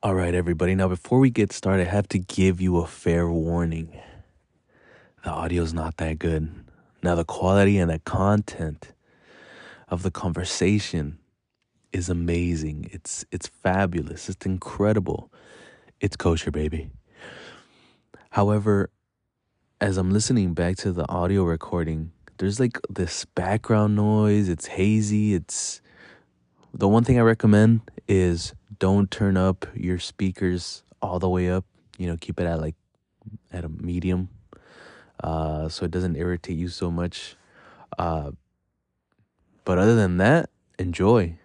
All right, everybody. Now, before we get started, I have to give you a fair warning. The audio's not that good. Now, the quality and the content of the conversation is amazing. It's it's fabulous. It's incredible. It's kosher, baby. However, as I'm listening back to the audio recording, there's like this background noise. It's hazy. It's the one thing I recommend is don't turn up your speakers all the way up. You know, keep it at like at a medium, uh, so it doesn't irritate you so much. Uh, but other than that, enjoy,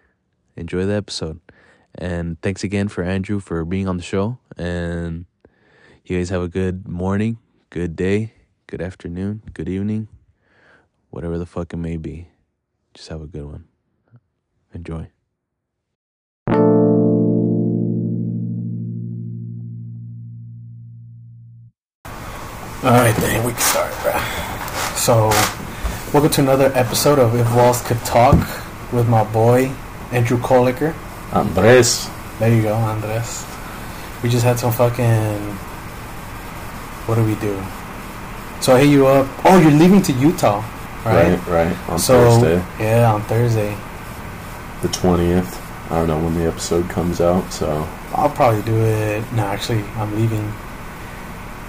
enjoy the episode, and thanks again for Andrew for being on the show. And you guys have a good morning, good day, good afternoon, good evening, whatever the fuck it may be. Just have a good one. Enjoy. All right, then we can start, bro. So, welcome to another episode of If Walls Could Talk with my boy Andrew Koelliker. Andres. There you go, Andres. We just had some fucking. What do we do? So I hit you up. Oh, you're leaving to Utah, right? Right, right. On so Thursday, yeah, on Thursday. the 20th. I don't know when the episode comes out, so I'll probably do it. No, actually, I'm leaving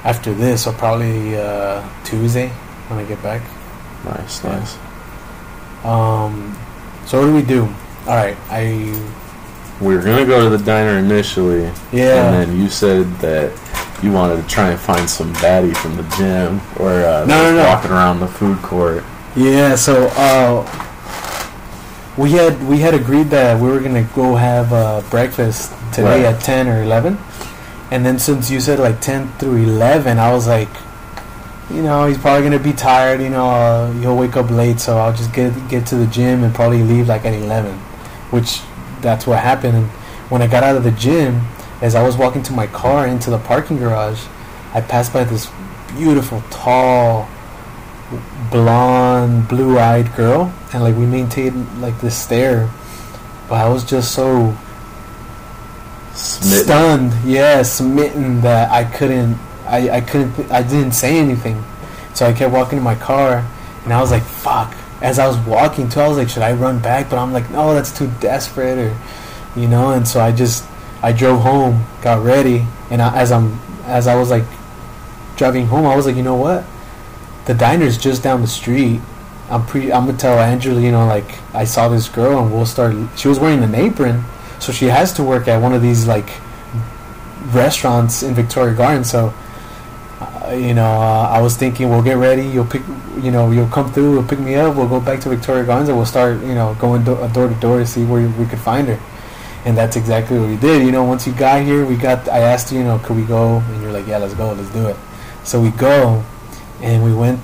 after this. So probably uh, Tuesday when I get back. nice, Yeah. nice. Um, so what do we do? All right, I We were gonna go to the diner initially, yeah. and then you said that you wanted to try and find some baddie from the gym or uh, No, no, no. walking around the food court. Yeah, so uh, we had we had agreed that we were gonna go have uh, breakfast today Right. at ten or eleven, and then since you said like ten through eleven, I was like, you know, he's probably gonna be tired. You know, uh, he'll wake up late, so I'll just get get to the gym and probably leave like at eleven, which that's what happened. And when I got out of the gym, as I was walking to my car into the parking garage, I passed by this beautiful, tall, blonde, blue-eyed girl, and like we maintained like this stare. But I was just so Smitten. stunned, yeah, smitten that I couldn't, I, I couldn't, I didn't say anything. So I kept walking to my car, and I was like, "Fuck!" As I was walking too, I was like, "Should I run back?" But I'm like, "No, that's too desperate," or you know. And so I just, I drove home, got ready, and I, as I'm, as I was like driving home, I was like, "You know what? The diner's just down the street." I'm pretty. I'm gonna tell Angela, you know, like I saw this girl, and we'll start. She was wearing an apron, so she has to work at one of these like restaurants in Victoria Gardens. So, uh, you know, uh, I was thinking we'll get ready. You'll pick, you know, you'll come through. You'll pick me up. We'll go back to Victoria Gardens and we'll start, you know, going do- uh, door to door to see where we could find her. And that's exactly what we did. You know, once you got here, we got. I asked you, you know, could we go? And you're like, yeah, let's go, let's do it. So we go, and we went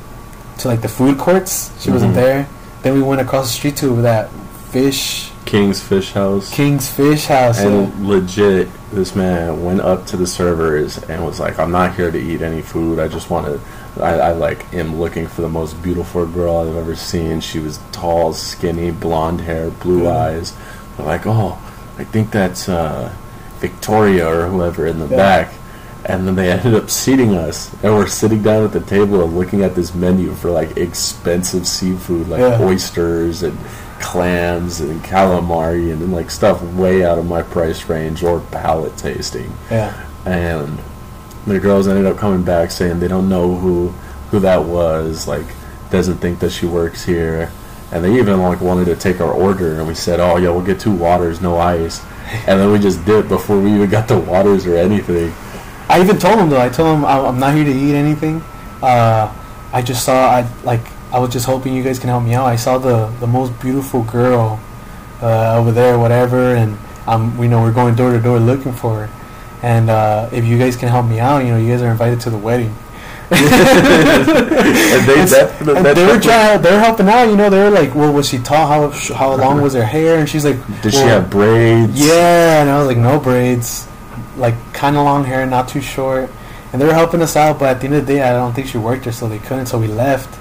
to like the food courts. She wasn't Mhm. there. Then we went across the street to that fish King's Fish House. King's Fish House. yeah. And legit, this man went up to the servers and was like, "I'm not here to eat any food. I just want to. I, I like am looking for the most beautiful girl I've ever seen. She was tall, skinny, blonde hair, blue Yeah. eyes. They're like, oh, I think that's uh, Victoria or whoever in the Yeah. back." And then they ended up seating us, and we're sitting down at the table and looking at this menu for like expensive seafood, like Yeah. oysters and clams and calamari and, like stuff way out of my price range or palate tasting. yeah. And the girls ended up coming back saying they don't know who who that was, like doesn't think that she works here. And they even like wanted to take our order and we said, Oh yeah, we'll get two waters, no ice. And then we just dipped before we even got the waters or anything. I even told him though. I told him I'm I'm not here to eat anything. Uh, I just saw. I like. I was just hoping you guys can help me out. I saw the the most beautiful girl uh, over there, whatever, and um, we know we're going door to door looking for her. And uh, if you guys can help me out, you know, you guys are invited to the wedding. And they definitely, and they were trying. They were helping out. You know, they were like, "Well, was she tall? How how long was her hair?" And she's like, Did she have braids? Yeah, and I was like, no braids, like kind of long hair, not too short. And they were helping us out, but at the end of the day, I don't think she worked there, so they couldn't. So we left.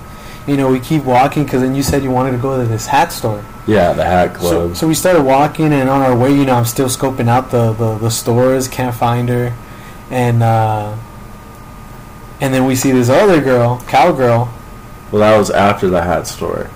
You know, we keep walking because then you said you wanted to go to this hat store. Yeah, the hat So, club. so we started walking, and on our way, you know, I'm still scoping out the, the, the stores, can't find her, and uh, and then we see this other girl, cowgirl. well, that was after the hat store.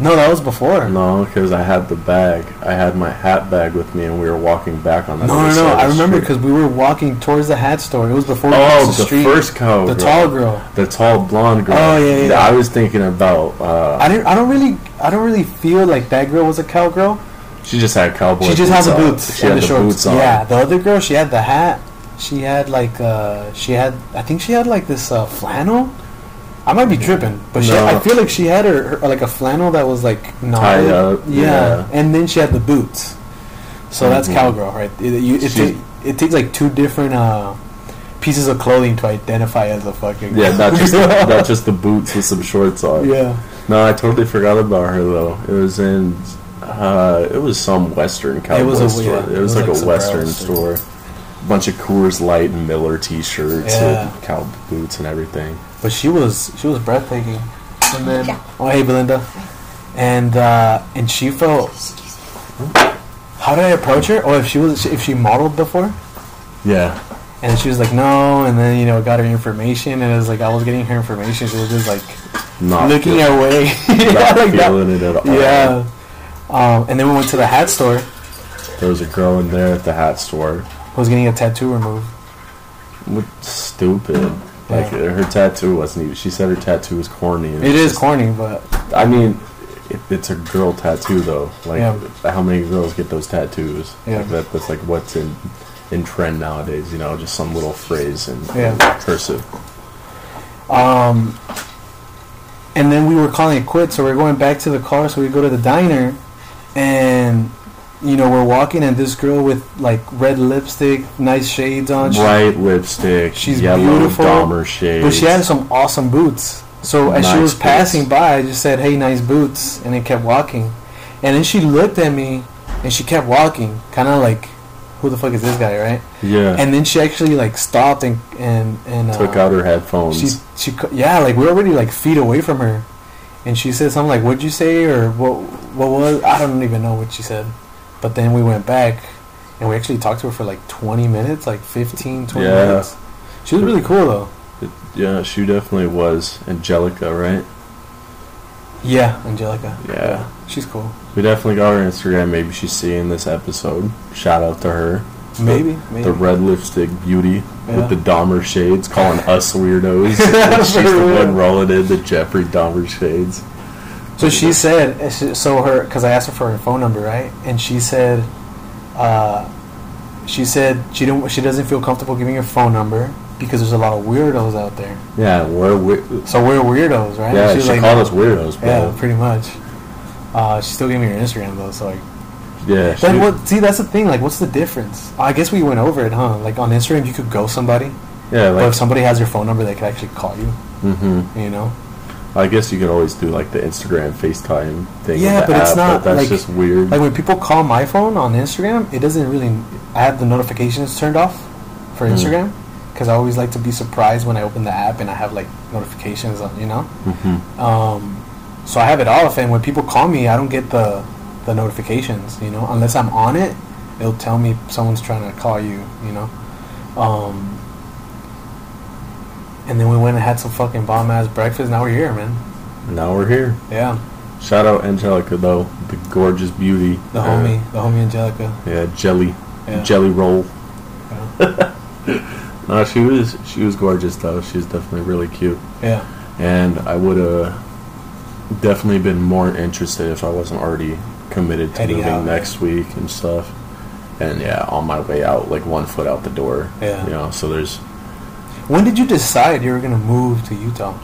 No, that was before. No, because I had the bag. I had my hat bag with me, and we were walking back on that. No, no, no. I remember because we were walking towards the hat store. It was before Oh, the, street. first cow. the girl. tall girl. The tall blonde girl. Oh, yeah, yeah, yeah. I was thinking about. Uh, I didn't. I don't really. I don't really feel like that girl was a cowgirl. she just had cowboy. She just had the boots She had the, the shorts. boots on. Yeah, the other girl, she had the hat. She had like. uh She had. I think she had like this uh, flannel. I might be tripping, but she, I feel like she had her, her like a flannel that was like knotted. Tied up, Yeah. yeah. and then she had the boots. So that's Mhm. cowgirl, right? It, you, it, She- ta- it takes like two different uh, pieces of clothing to identify as a fucking. Yeah, not just not just the boots with some shorts on. yeah. No, I totally forgot about her though. It was in, uh, it was some Western cowboy was a- store. yeah, it, it was was like, like a Western brown store. Bunch of Coors Light and Miller T-shirts Yeah. and cow boots and everything. But she was she was breathtaking. And then oh hey Belinda, and uh, and she felt. How did I approach her? Oh, if she was if she modeled before, Yeah, and she was like no, and then you know got her information, and it was like I was getting her information. She was just like not looking feel- our way, not yeah, like that. feeling it at all. Yeah. Um, and then we went to the hat store. there was a girl in there at the hat store. Was getting a tattoo removed. What stupid. Like Yeah. her tattoo wasn't even. She said her tattoo was corny. it's just- corny, but I mean, it, it's a girl tattoo though. Like, Yeah. how many girls get those tattoos? Yeah. Like that, that's like what's in in trend nowadays. You know, just some little phrase in, Yeah. cursive. Um, and then we were calling it quits, so we're going back to the car. So we go to the diner, and you know we're walking, and this girl with like red lipstick, nice shades on, she- Bright lipstick, she's yellow beautiful, Dahmer shades. but she had some awesome boots. So as she was boots. passing by, I just said, "Hey, nice boots," and then kept walking. And then she looked at me, and she kept walking, kind of like, "Who the fuck is this guy?" Right? yeah. And then she actually like stopped and and and took uh, out her headphones. she she yeah like we are already like feet away from her and she said something like what'd you say or what what was i don't even know what she said but then we went back and we actually talked to her for like 20 minutes like 15 20 Yeah. minutes she was really cool though yeah, she definitely was Angelica, right? yeah angelica Yeah. she's cool We definitely got her Instagram. Maybe she's seeing this episode. Shout out to her. maybe maybe The red lipstick beauty Yeah. with the Dahmer shades, calling us weirdos. She's the one rolling in the Jeffrey Dahmer shades. So she said, so her, because I asked her for her phone number, right? And she said, uh, she said she don't, she doesn't feel comfortable giving her phone number because there's a lot of weirdos out there. Yeah, we're we- So we're weirdos, right? yeah. was She called us weirdos, bro. Yeah, pretty much. Uh, she still gave me her Instagram though, so like. Yeah, she, Then what? See, that's the thing. Like, what's the difference? I guess we went over it, huh? Like on Instagram, you could go somebody, yeah. but if somebody has your phone number, they could actually call you. Mm-hmm. You know? I guess you could always do like the Instagram FaceTime thing. Yeah, but it's app, not, that's like- just weird. Like when people call my phone on Instagram, it doesn't really. I have the notifications turned off for Mm. Instagram because I always like to be surprised when I open the app and I have like notifications on. You know. hmm Um, so I have it off, and when people call me, I don't get the the notifications. You know, unless I'm on it, it'll tell me someone's trying to call you. You know. Um, and then we went and had some fucking bomb ass breakfast. Now we're here, man. Now we're here. Yeah, Shout out Angelica though, the gorgeous beauty. the Uh, homie, the homie Angelica. Yeah, jelly, Yeah. jelly roll. Yeah. No, she was she was gorgeous though. She's definitely really cute, yeah. and I would have definitely been more interested if I wasn't already committed to Heading moving out, next week and stuff. And yeah, on my way out, like one foot out the door. Yeah. You know, so there's When did you decide you were gonna move to Utah?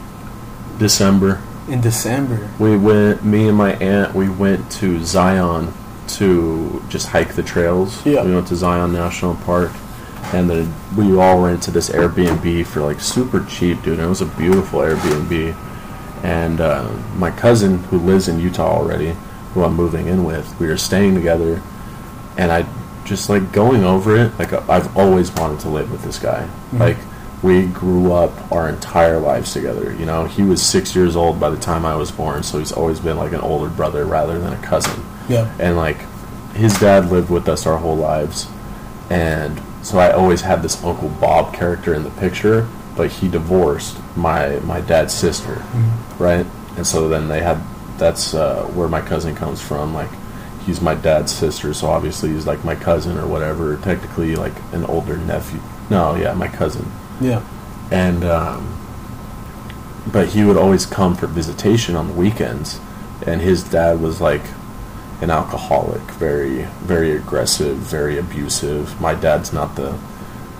December. In December. We went. Me and my aunt. We went to Zion to just hike the trails. Yeah. We went to Zion National Park, and then we all went to this Airbnb for like super cheap, dude. It was a beautiful Airbnb. And uh, my cousin, who lives in Utah already, who I'm moving in with, we were staying together, and I just like going over it. Like I've always wanted to live with this guy. Like we grew up our entire lives together. You know, he was six years old by the time I was born, so he's always been like an older brother rather than a cousin. Yeah. And like, his dad lived with us our whole lives, and so I always had this Uncle Bob character in the picture. But he divorced my my dad's sister, right? And so then they had that's uh, where my cousin comes from. Like, he's my dad's sister, so obviously he's like my cousin or whatever. Technically, like an older nephew. No, yeah, my cousin Yeah. and um, but he would always come for visitation on the weekends and his dad was like an alcoholic very very aggressive very abusive my dad's not the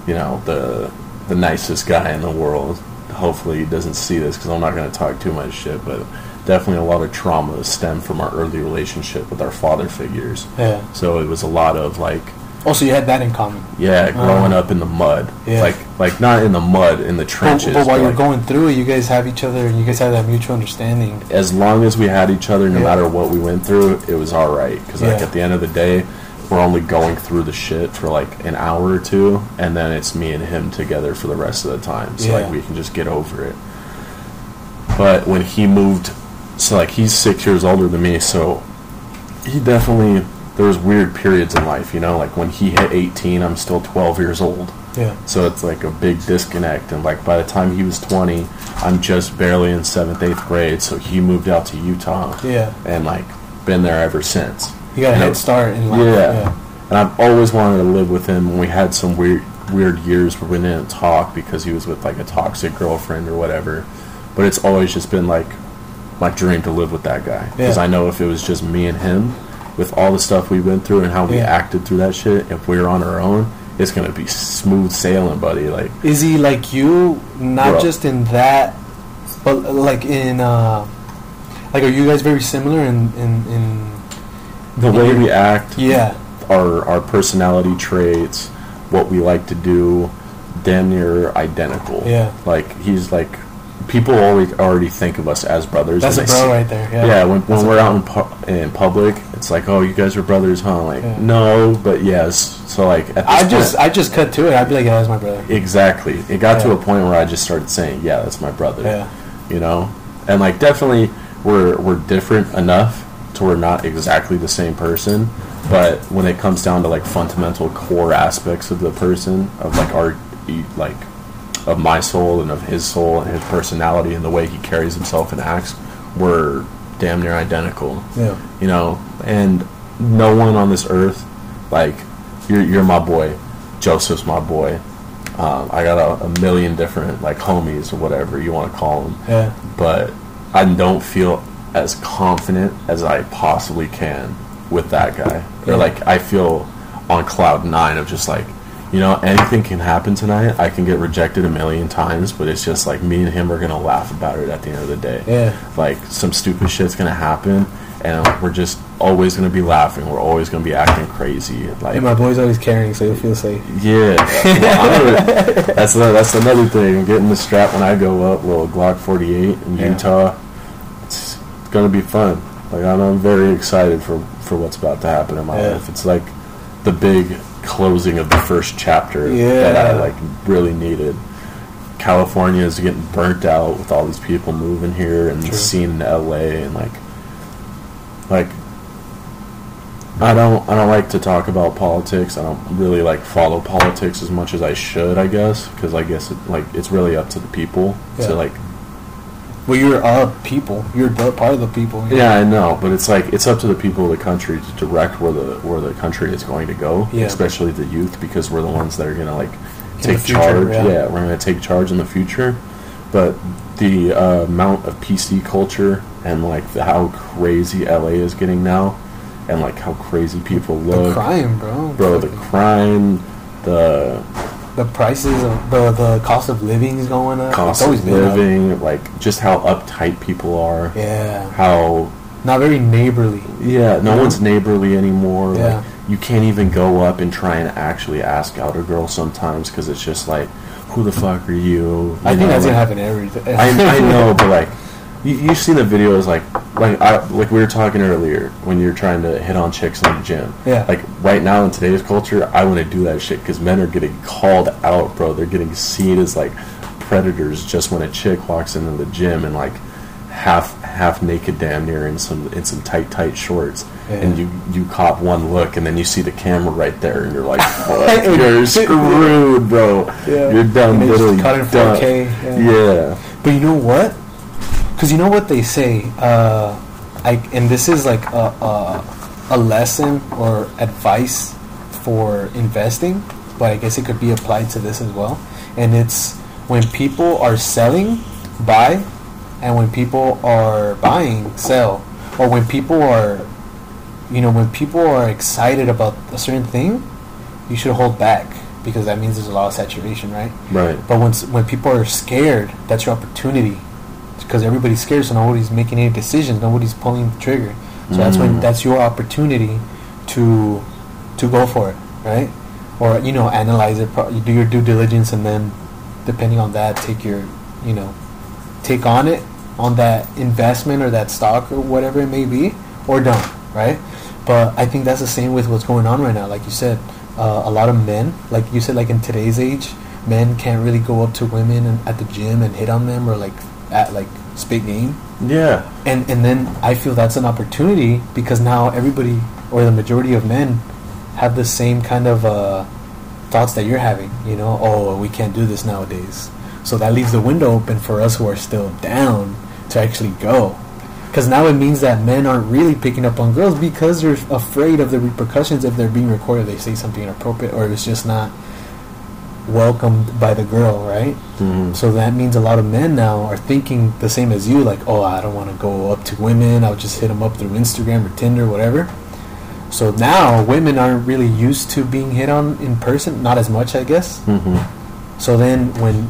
you know the the nicest guy in the world hopefully he doesn't see this because i'm not going to talk too much shit but definitely a lot of trauma stemmed from our early relationship with our father figures Yeah. so it was a lot of like Also, you had that in common. yeah growing Uh, up in the mud yeah. like like not in the mud in the trenches but while but, you're like, going through it, you guys have each other, and you guys have that mutual understanding. as long as we had each other, no Yeah. matter what we went through, it was all right. Because like at the end of the day, we're only going through the shit for like an hour or two, and then it's me and him together for the rest of the time. So like we can just get over it. But when he moved, so like he's six years older than me, so he definitely there was weird periods in life, you know. Like when he hit eighteen, I'm still twelve years old. Yeah. So it's like a big disconnect. And like by the time he was 20, I'm just barely in seventh, eighth grade. So he moved out to Utah. Yeah. And like been there ever since. You got a head start in life. Yeah. And I've always wanted to live with him. When we had some weird, weird years where we didn't talk because he was with like a toxic girlfriend or whatever. But it's always just been like my dream to live with that guy because Yeah. I know if it was just me and him, with all the stuff we went through and how we Yeah. acted through that shit, if we were on our own, it's gonna be smooth sailing, buddy. Like Is he like you? Not Bro. just in that, but like in uh, like are you guys very similar in in, in the way we act, yeah our our personality traits, what we like to do, damn near identical. Yeah. Like he's like people always already think of us as brothers. that's a bro see- right there Yeah, yeah when, when we're bro. out in, pu- in public, it's like, oh, you guys are brothers, huh? Like, Yeah. no, but yes. So like, I just point, I just cut to it I'd be like yeah that's my brother exactly. It got to a point where I just started saying, yeah, that's my brother. yeah You know, and like definitely we're we're different enough to we're not exactly the same person. But when it comes down to like fundamental core aspects of the person, of like our like of my soul and of his soul and his personality and the way he carries himself and acts, we're damn near identical yeah you know, and no one on this earth, like, you're, you're my boy, Joseph's my boy. Um, I got a, a million different, like, homies or whatever you want to call them, yeah but I don't feel as confident as I possibly can with that guy. Yeah. Or, like, I feel on cloud nine of just, like, you know, anything can happen tonight. I can get rejected a million times, but it's just like me and him are going to laugh about it at the end of the day. Yeah. Like some stupid shit's gonna happen and we're just always gonna be laughing. We're always gonna be acting crazy like and my boy's always carrying so you'll feel safe. Yeah. Well, gonna- that's that's another thing. I'm getting the strap when i go up little glock 48 in Yeah. utah it's gonna be fun. Like I'm, I'm very excited for for what's about to happen in my Yeah. life. It's like the big closing of the first chapter that i like really needed California is getting burnt out with all these people moving here and the scene in LA and like like I don't I don't like to talk about politics. I don't really like follow politics as much as I should, I guess, because I guess it, like it's really up to the people Yeah. to like well you're a people you're part of the people yeah, I know, but it's like it's up to the people of the country to direct where the where the country is going to go, Yeah. especially the youth, because we're the ones that are gonna like take future, charge. yeah. Yeah. we're gonna take charge in the future. But the uh, amount of PC culture and like the, how crazy LA is getting now, and like how crazy people look. the crime bro bro, the crime, the the prices of the the cost of living is going up cost it's always of been up. living, like just how uptight people are, yeah how not very neighborly Yeah, no Yeah. one's neighborly anymore. Yeah. Like, you can't even go up and try and actually ask out a girl sometimes because it's just like, who the fuck are you? I You think know, that's like- gonna happen every. I, I know, but like, you, you've seen the videos, like, like I like we were talking earlier when you're trying to hit on chicks in the gym. Yeah. Like right now in today's culture, I want to do that shit because men are getting called out, bro. They're getting seen as like predators just when a chick walks into the gym and like half half naked damn near in some in some tight tight shorts Yeah. and you you cop one look and then you see the camera right there and you're like you're screwed bro Yeah. you're done And they just literally done. 4K, yeah. yeah But you know what? Because you know what they say. Uh, I and this is like a, a a lesson or advice for investing, but I guess it could be applied to this as well. And it's when people are selling, buy, and when people are buying, sell, or when people are, you know, when people are excited about a certain thing, you should hold back because that means there's a lot of saturation, right? right But when when people are scared, that's your opportunity, because everybody's scared, so nobody's making any decisions, nobody's pulling the trigger. So that's when Mm. that's your opportunity to to go for it, right? Or you know, analyze it, pro- you do your due diligence, and then depending on that, take your you know, take on it on that investment or that stock or whatever it may be, or don't, right? But I think that's the same with what's going on right now. Like you said, uh, a lot of men, like you said, like in today's age, men can't really go up to women and, at the gym and hit on them or like at like spit game. yeah And and then I feel that's an opportunity because now everybody or the majority of men have the same kind of uh, thoughts that you're having. You know, oh, we can't do this nowadays. So that leaves the window open for us who are still down to actually go. Because now it means that men aren't really picking up on girls because they're afraid of the repercussions if they're being recorded. They say something inappropriate or it's just not welcomed by the girl, right? Mhm. So that means a lot of men now are thinking the same as you, like, oh, I don't want to go up to women. I'll just hit them up through Instagram or Tinder, whatever. So now women aren't really used to being hit on in person, not as much, I guess. Mhm. So then when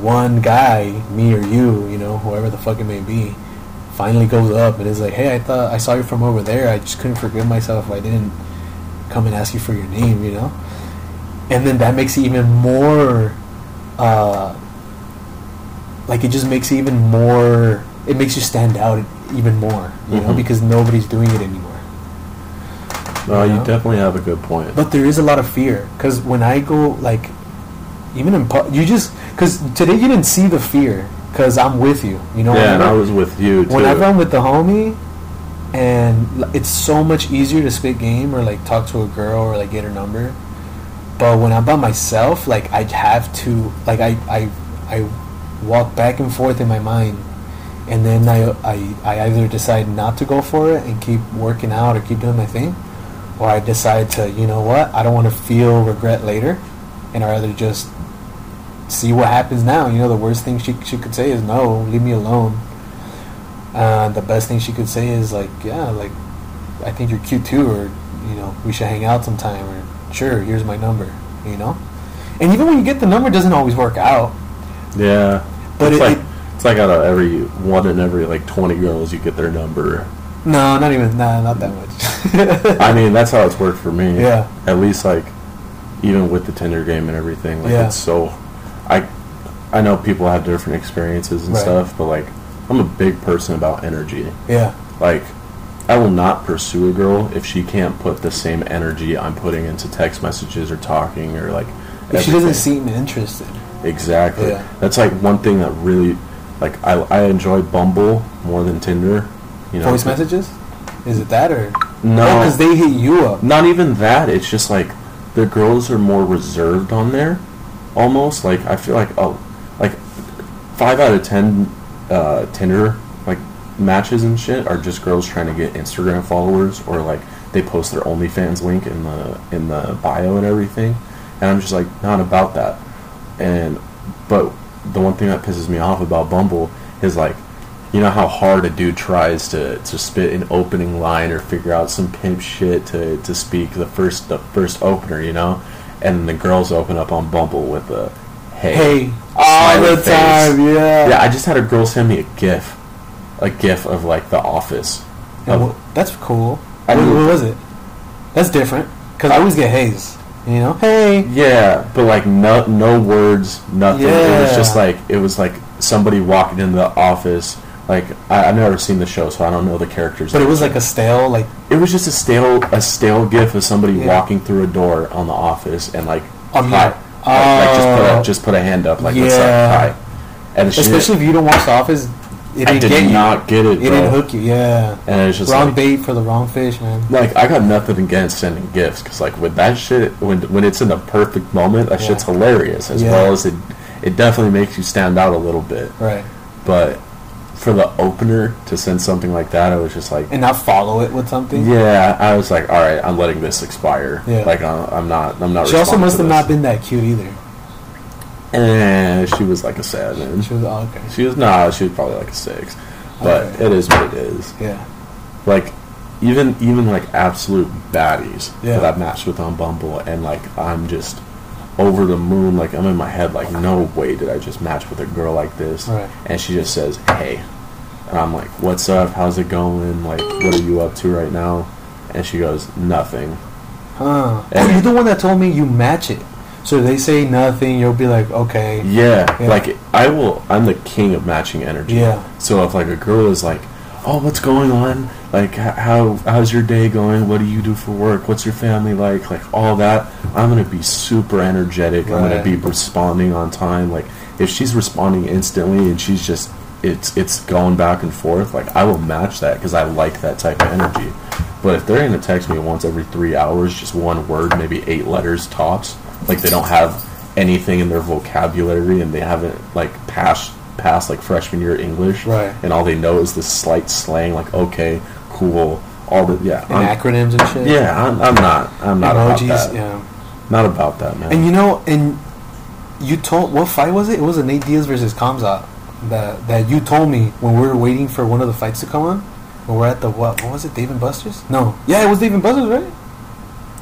one guy, me or you, you know, whoever the fuck it may be, finally goes up and is like, hey, I thought I saw you from over there. I just couldn't forgive myself if I didn't come and ask you for your name, you know? And then that makes it even more, uh, like it just makes it even more, it makes you stand out even more, you know, Mhm. because nobody's doing it anymore. no You you definitely have a good point But there is a lot of fear because when I go like, even in pu- you just because today you didn't see the fear because I'm with you. You know, yeah and I was with you too whenever I'm with the homie, and it's so much easier to spit game or like talk to a girl or like get her number. But when I'm by myself, like I have to like I I I walk back and forth in my mind, and then I I I either decide not to go for it and keep working out or keep doing my thing, or I decide to you know what I don't want to feel regret later, and I rather just see what happens now. You know, the worst thing she she could say is no, leave me alone. Uh, the best thing she could say is like, yeah, like I think you're cute too, or you know, we should hang out sometime, or sure, here's my number. You know, and even when you get the number, it doesn't always work out. Yeah, But it's it- like it- it's like out of every one in every like twenty girls, you get their number. No, not even, nah, not that much. I mean, that's how it's worked for me. Yeah. At least like, even with the Tinder game and everything, like Yeah. it's so. I, I know people have different experiences and Right. stuff, but like, I'm a big person about energy. yeah, Like, I will not pursue a girl if she can't put the same energy I'm putting into text messages or talking or like. if she doesn't seem interested. Exactly. Yeah. That's like one thing that really, like, I, I enjoy Bumble more than Tinder. You know, Voice messages? Is it that or No. because they hit you up. Not even that. It's just like the girls are more reserved on there, almost. Like I feel like oh, like five out of ten uh, Tinder matches and shit are just girls trying to get Instagram followers or like they post their OnlyFans link in the in the bio and everything, and I'm just like not about that. And but the one thing that pisses me off about Bumble is like you know how hard a dude tries to, to spit an opening line or figure out some pimp shit to, to speak the first the first opener, you know, and the girls open up on Bumble with a hey, Hey, all the face. time, yeah. Yeah, I just had a girl send me a GIF, a GIF of like The Office. And Of- wh- that's cool. I what, mean- what was it? That's different because I always get haze. You know, hey, yeah, but like no no words, nothing. It was just like it was like somebody walking into the office. Like I, I've never seen the show, so I don't know the characters. but it was like a stale, like It was just a stale a stale gif of somebody Yeah. walking through a door on the office and like On hi. Like, like, just put Oh. a just put a hand up like what's up Yeah. hi And especially if you don't watch The Office, it I did get you. get it, It bro. didn't hook you. Yeah, And it's just wrong like, bait for the wrong fish, man. like I got nothing against sending gifts because like with that shit when when it's in the perfect moment that Yeah. shit's hilarious as Yeah. well as it it definitely makes you stand out a little bit Right, but for the opener to send something like that I was just like and not follow it with something. yeah I was like all right I'm letting this expire Yeah. like I'm, I'm not I'm not She also must have not been that cute either. And she was like a seven She was oh, okay. she was nah she was probably like a six but Okay. it is what it is Yeah, like even even like absolute baddies Yeah. that I've matched with on Bumble, and like I'm just over the moon. Like I'm in my head, like no way did I just match with a girl like this. Right. And she just says, "Hey," and I'm like, "What's up? How's it going? Like, what are you up to right now?" And she goes, "Nothing." huh? And- oh, you're the one that told me you match it. So they say nothing, you'll be like, okay. Yeah, Yeah. like I will. I'm the king of matching energy. Yeah. So if like a girl is like, "Oh, what's going on? Like, how how's your day going? What do you do for work? What's your family like? Like all that." I'm gonna be super energetic. I'm gonna be responding on time. Like if she's responding instantly and she's just it's it's going back and forth. Like I will match that because I like that type of energy. But if they're gonna text me once every three hours, just one word, maybe eight letters tops, like they don't have anything in their vocabulary and they haven't like passed past like freshman year English, Right. And all they know is this slight slang, like okay, cool, all the yeah, And I'm, acronyms and shit. yeah. I'm, I'm not, I'm not about Emojis, that. yeah. Not about that, man. And you know, and you told what fight was it? It was a Nate Diaz versus Khamzat that that you told me when we were waiting for one of the fights to come on. When we're at the what? What was it? Dave and Buster's? No. Yeah, it was Dave and Buster's, right?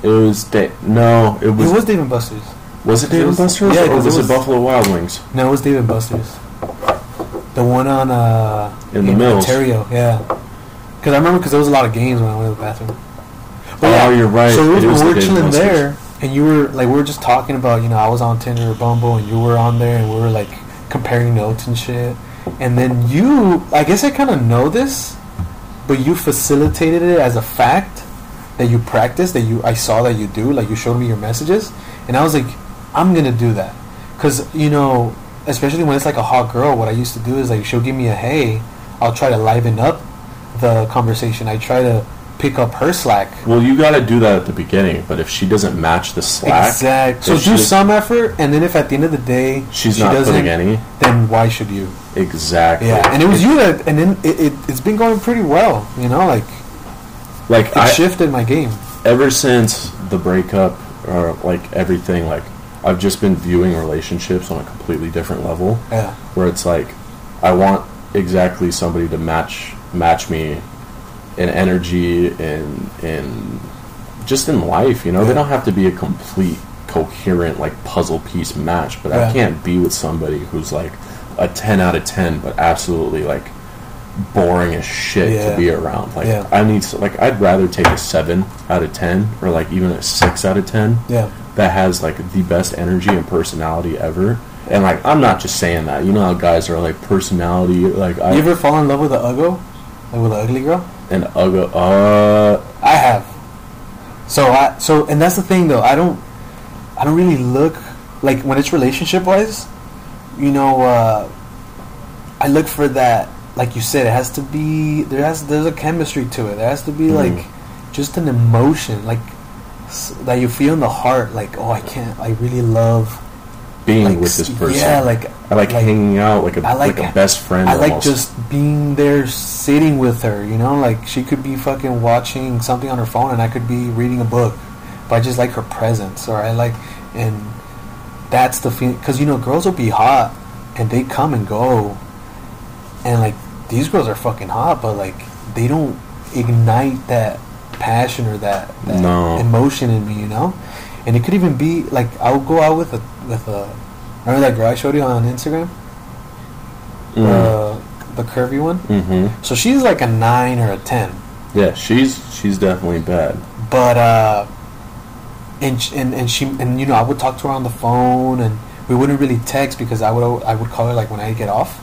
It was da- no, it was it was Dave and Buster's. was it it Dave and Buster's yeah, or 'cause was it it, was- Buffalo Wild Wings? No, it was Dave and Buster's. The one on uh In the Mills. Ontario, yeah. Because I remember because there was a lot of games when I went to the bathroom. Oh, you're right. So it was It was we were chilling there, and you were like, we were just talking about, you know, I was on Tinder or Bumble, and you were on there, and we were like comparing notes and shit. And then you, I guess I kind of know this, but you facilitated it as a fact that you practice, that you, I saw that you do, like you showed me your messages, and I was like, I'm gonna do that, because you know, especially when it's like a hot girl, what I used to do is like she'll give me a hey, I'll try to liven up the conversation. I try to pick up her slack. Well, you got to do that at the beginning, but if she doesn't match the slack, Exactly. So do some effort, and then if at the end of the day she's she not doesn't, putting any. then why should you? Exactly. Yeah, and it was you that, and then it, it it's been going pretty well. You know, like like it I, shifted my game. ever since the breakup or like everything like I've just been viewing relationships on a completely different level Yeah, where it's like I want exactly somebody to match match me in energy and in just in life you know Yeah. they don't have to be a complete coherent like puzzle piece match but Yeah. I can't be with somebody who's like a 10 out of 10 but absolutely like boring as shit Yeah. to be around like Yeah. I need like I'd rather take a 7 out of 10 or like even a 6 out of 10 yeah, that has like the best energy and personality ever. And like I'm not just saying that. You know how guys are like personality like I you ever fall in love with an uggo, like with an ugly girl? and ugly uh I have. So I so and that's the thing though. I don't I don't really look like when it's relationship wise. You know, uh, I look for that. Like you said, it has to be there has there's a chemistry to it. There has to be Mhm. like just an emotion, like s- that you feel in the heart. Like oh, I can't. I really love being like with this person. Yeah, like I like, hanging out like a I like, like- a best friend. I like just being there, sitting with her. You know, like she could be fucking watching something on her phone, and I could be reading a book. But I just like her presence, or I like, and that's the feeling. Because you know, girls will be hot, and they come and go, and like these girls are fucking hot, but like they don't ignite that passion or that, that No. emotion in me. You know, and it could even be like I'll go out with a with a. Remember that girl I showed you on Instagram? Mm. uh, the curvy one. hmm So she's like a nine or a ten, Yeah, she's she's definitely bad. but uh, and and and she and you know I would talk to her on the phone, and we wouldn't really text because I would I would call her like when I get off,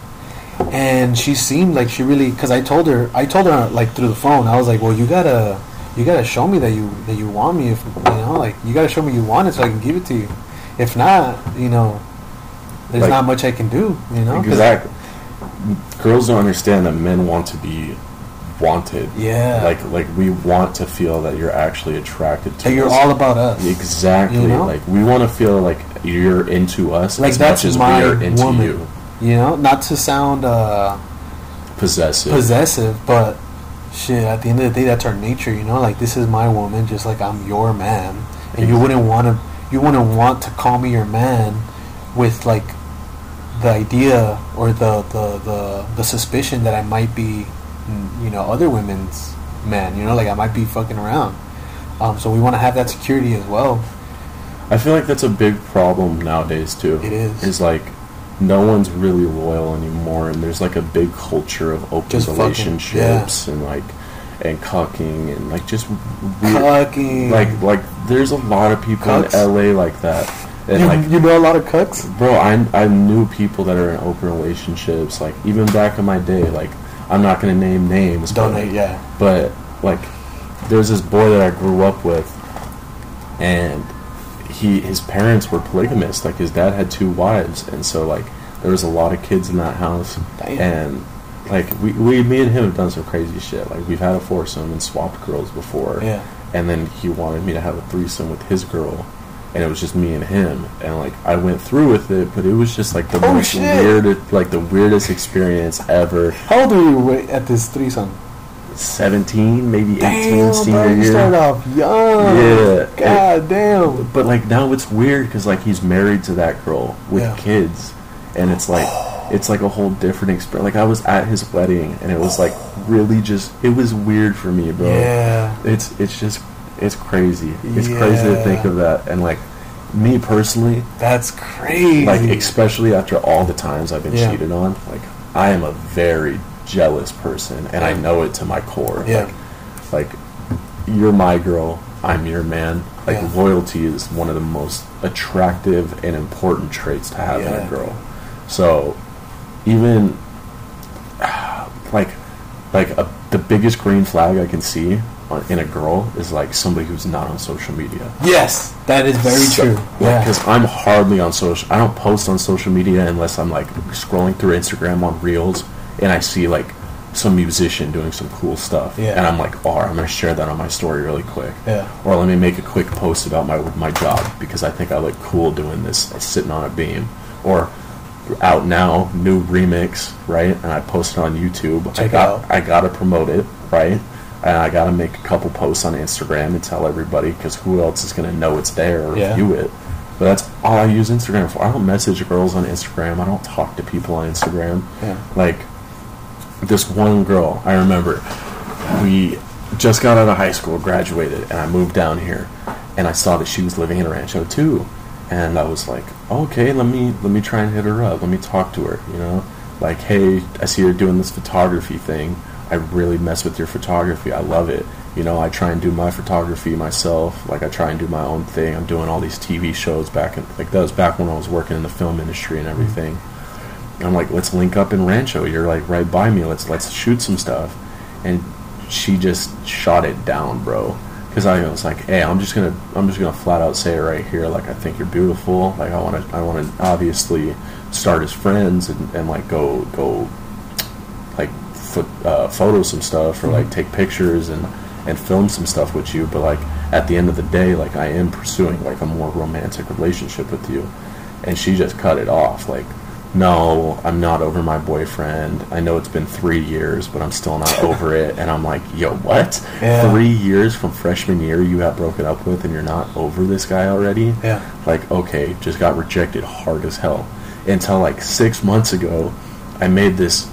and she seemed like she really because I told her I told her like through the phone I was like well you gotta you gotta show me that you that you want me if you know like you gotta show me you want it so I can give it to you, if not you know there's Like- not much I can do. You know, Exactly. Girls don't understand that men want to be wanted. Yeah. Like like we want to feel that you're actually attracted to. That you're all about us. Exactly. You know? Like we want to feel like you're into us Like as that's much as we are into woman. you. You know, not to sound uh, Possessive. possessive, but shit. At the end of the day, that's our nature. You know, like this is my woman, just like I'm your man, and you wouldn't want to. You wouldn't want to call me your man with like the idea or the the the, the suspicion that I might be, mm, you know, other women's man. You know, like I might be fucking around. Um, so we want to have that security as well. I feel like that's a big problem nowadays too. It is. Is like no one's really loyal anymore, and there's like a big culture of open Just fucking, relationships and like and cucking and like just weird. Cucking. Like like there's a lot of people Cucks? in LA like that, and you, like you know a lot of cucks. bro, I I knew people that are in open relationships. Like even back in my day, like I'm not gonna name names, but, Donate, yeah. but like there's this boy that I grew up with and he his parents were polygamous like his dad had two wives and so like there was a lot of kids in that house Damn. and like we, we me and him have done some crazy shit like we've had a foursome and swapped girls before Yeah. and then he wanted me to have a threesome with his girl and it was just me and him and like I went through with it but it was just like the Oh, most shit. weird like the weirdest experience ever How old were you at this threesome? 17 maybe 18 Damn, senior bro, you started off young. Yeah. God damn. But like now it's weird because like he's married to that girl with Yeah. kids, and it's like it's like a whole different experience. Like I was at his wedding, and it was like really just it was weird for me, bro. Yeah. It's it's just it's crazy. It's crazy to think of that, and like me personally, That's crazy. like especially after all the times I've been Yeah. cheated on, like I am a very jealous person, and I know it to my core. Yeah. Like, like you're my girl, I'm your man. Like Yeah. loyalty is one of the most attractive and important traits to have in a girl. So even like like a, the biggest green flag I can see on, in a girl is like somebody who's not on social media. yes, that is very true. Yeah. Because I'm hardly on social. I don't post on social media unless I'm like scrolling through Instagram on Reels and I see like some musician doing some cool stuff. Yeah. And I'm like, oh, I'm gonna share that on my story really quick. Yeah. Or let me make a quick post about my my job because I think I look cool doing this, sitting on a beam. Or out now, new remix, right? And I post it on YouTube. I Check it got out. I gotta promote it, right? And I gotta make a couple posts on Instagram and tell everybody because who else is gonna know it's there or Yeah. view it? But that's all I use Instagram for. I don't message girls on Instagram. I don't talk to people on Instagram. Yeah. Like this one girl, I remember we just got out of high school, graduated, and I moved down here, and I saw that she was living in Rancho too, and I was like, okay, let me let me try and hit her up, let me talk to her, you know, like, hey, I see you're doing this photography thing. I really mess with your photography. I love it. You know, I try and do my photography myself. Like, I try and do my own thing. I'm doing all these TV shows back in, like, that was back when I was working in the film industry and everything. And I'm like, let's link up in Rancho. You're like right by me. Let's let's shoot some stuff. And she just shot it down, bro. Because I was like, hey, I'm just gonna I'm just gonna flat out say it right here. Like, I think you're beautiful. Like, I want to I want to obviously start as friends and, and like go go like uh, photo some stuff or like take pictures and and film some stuff with you but like at the end of the day like i am pursuing like a more romantic relationship with you and she just cut it off like no i'm not over my boyfriend i know it's been three years but i'm still not over it and i'm like yo what Yeah. three years from freshman year you got broken up with and you're not over this guy already Yeah. like okay just got rejected hard as hell until like six months ago i made this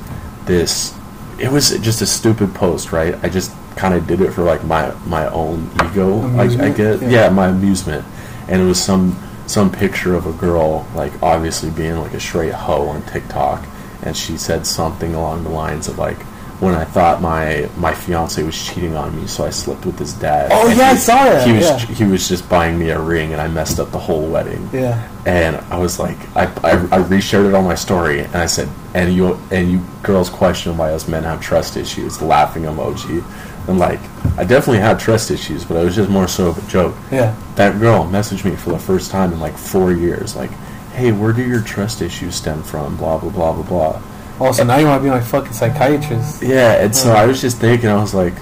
this it was just a stupid post right i just kind of did it for like my my own ego like i Amusement? get Yeah. yeah. my amusement and it was some some picture of a girl like obviously being like a straight hoe on tiktok and she said something along the lines of like when I thought my my fiance was cheating on me, so I slept with his dad. Oh, And yeah, I saw that, He was yeah. he was just buying me a ring, and I messed up the whole wedding. Yeah. And I was like, I, I, I reshared it on my story, and I said, and you and you girls question why us men have trust issues, laughing emoji, and like, I definitely had trust issues, but it was just more so of a joke. Yeah. That girl messaged me for the first time in like four years, like, hey, where do your trust issues stem from? Blah blah blah blah blah. Oh, so now you want to be my fucking psychiatrist? Yeah, and so I was just thinking, I was like,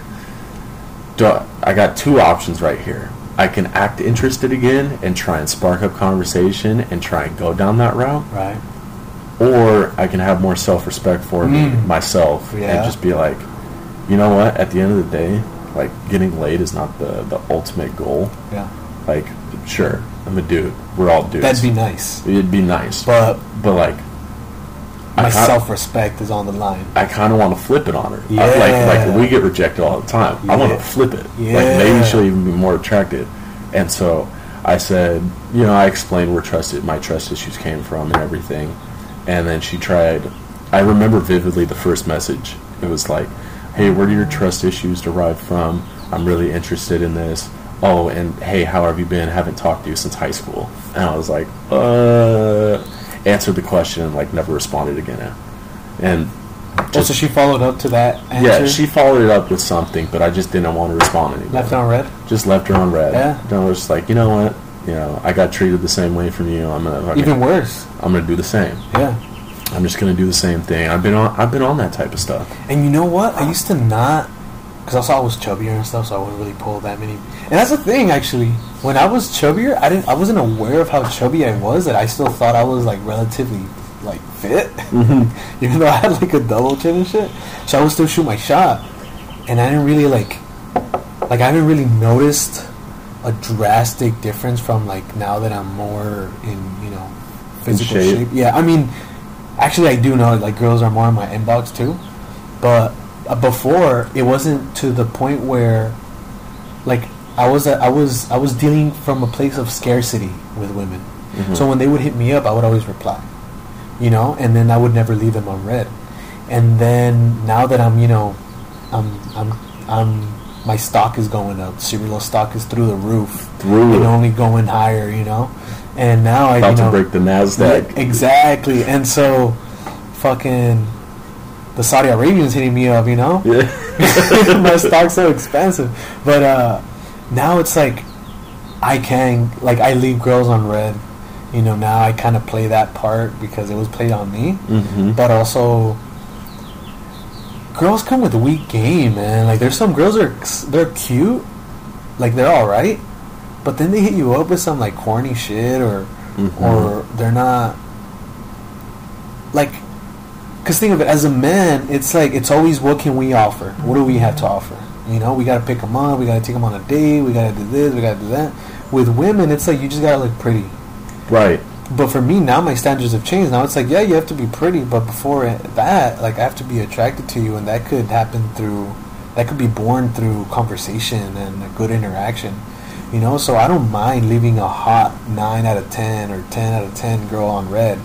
Duh, I got two options right here. I can act interested again and try and spark up conversation and try and go down that route, Right. or I can have more self respect for me Mm. myself Yeah. and just be like, you know what? At the end of the day, like getting laid is not the the ultimate goal. Yeah. Like, sure, I'm a dude. We're all dudes. That'd be nice. It'd be nice, But but like, I my self respect is on the line. I kind of want to flip it on her. I- Yeah. like like we get rejected all the time. I want to flip it. Yeah. Like maybe she'll even be more attracted. And so I said, you know, I explained where trust my trust issues came from and everything. And then she tried. I remember vividly the first message. It was like, "Hey, where do your trust issues derive from? I'm really interested in this." Oh, and hey, how have you been? Haven't talked to you since high school. And I was like, uh, answered the question and like never responded again. And Oh, so she followed up to that answer? yeah, she followed it up with something, but I just didn't want to respond anymore. left on read? Just left her on read. Yeah. And I was just like, you know what? You know, I got treated the same way from you. I'm gonna fucking- Even worse. I'm gonna do the same. Yeah. I'm just gonna do the same thing. I've been on I've been on that type of stuff. And you know what? I used to not, because also I was chubbier and stuff, so I wouldn't really pull that many. And that's the thing, actually. When I was chubbier, I didn't, I wasn't aware of how chubby I was. That I still thought I was like relatively like fit, mm-hmm. even though I had like a double chin and shit. So I would still shoot my shot, and I didn't really like, like I haven't really noticed a drastic difference from like now that I'm more in you know physical shape. shape. Yeah, I mean, actually I do know like girls are more in my inbox too, but uh, before it wasn't to the point where like I was uh, I was I was dealing from a place of scarcity with women. Mhm. So when they would hit me up, I would always reply, you know, and then I would never leave them on read. And then now that I'm, you know, I'm I'm I'm my stock is going up. Cereal stock is through the roof Through and only going higher, you know. And now I About to know break the Nasdaq. exactly. And so, fucking, the Saudi Arabians hitting me up, you know. Yeah. My stock's so expensive, but uh, now it's like I can like I leave girls on read. You know, now I kind of play that part because it was played on me, hmm but also. Girls come with a weak game, man. Like there's some girls that are they're cute, like they're all right, but then they hit you up with some like corny shit or Mhm. or they're not like because think of it as a man it's like it's always what can we offer? What do we have to offer? You know we got to pick them up we got to take them on a date we got to do this we got to do that. With women it's like you just got to look pretty. Right. but for me now my standards have changed. Now it's like yeah you have to be pretty but before that like i have to be attracted to you and that could happen through that could be born through conversation and a good interaction you know so i don't mind leaving a hot 9 out of 10 or 10 out of 10 girl on read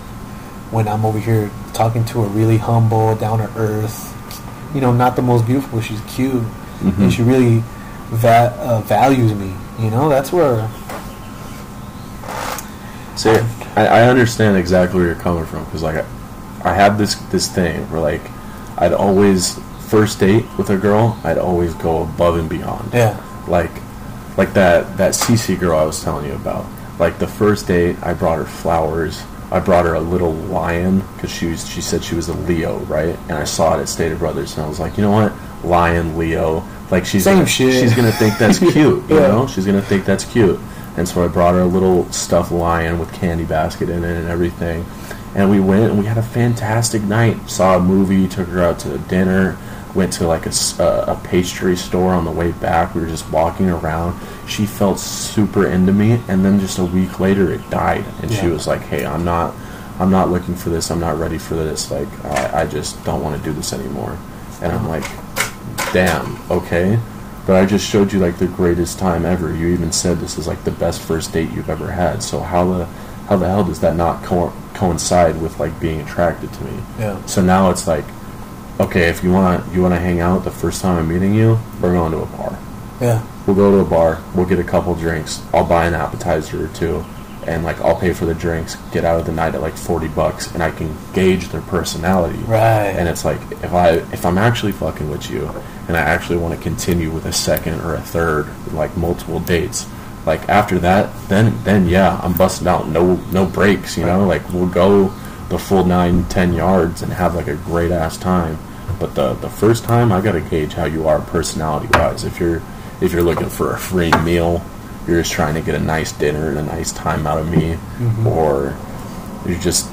when i'm over here talking to a really humble down to earth you know not the most beautiful she's cute Mhm. and she really va- uh, values me you know that's where See, I, I understand exactly where you're coming from because like I, I had this this thing where like I'd always first date with a girl I'd always go above and beyond. yeah Like like that that CC girl I was telling you about. Like the first date, I brought her flowers. I brought her a little lion because she was she said she was a Leo, right? And I saw it at Stater Brothers, and I was like, you know what, lion, Leo. Like she's Same gonna, shit. she's gonna think that's cute, you Yeah. know? She's gonna think that's cute. And so I brought her a little stuffed lion with candy basket in it and everything. And we went and we had a fantastic night. Saw a movie, took her out to dinner, went to like a, a pastry store on the way back. We were just walking around. She felt super into me, and then just a week later, it died. And she was like, "Hey, I'm not, I'm not looking for this. I'm not ready for this. Like, I, I just don't want to do this anymore." And I'm like, "Damn, okay." But I just showed you like the greatest time ever. You even said this is like the best first date you've ever had. So how the how the hell does that not co- coincide with like being attracted to me? yeah So now it's like, okay, if you want you want to hang out the first time I'm meeting you, we're going to a bar. yeah We'll go to a bar. We'll get a couple drinks. I'll buy an appetizer or two, and like I'll pay for the drinks. Get out of the night at like forty bucks, and I can gauge their personality. right And it's like if I if I'm actually fucking with you, and I actually want to continue with a second or a third, like multiple dates, like after that, then then yeah, I'm busting out no no breaks. You know, like we'll go the full nine ten yards and have like a great ass time. But the the first time, I gotta gauge how you are personality wise. If you're if you're looking for a free meal, you're just trying to get a nice dinner and a nice time out of me, or you're just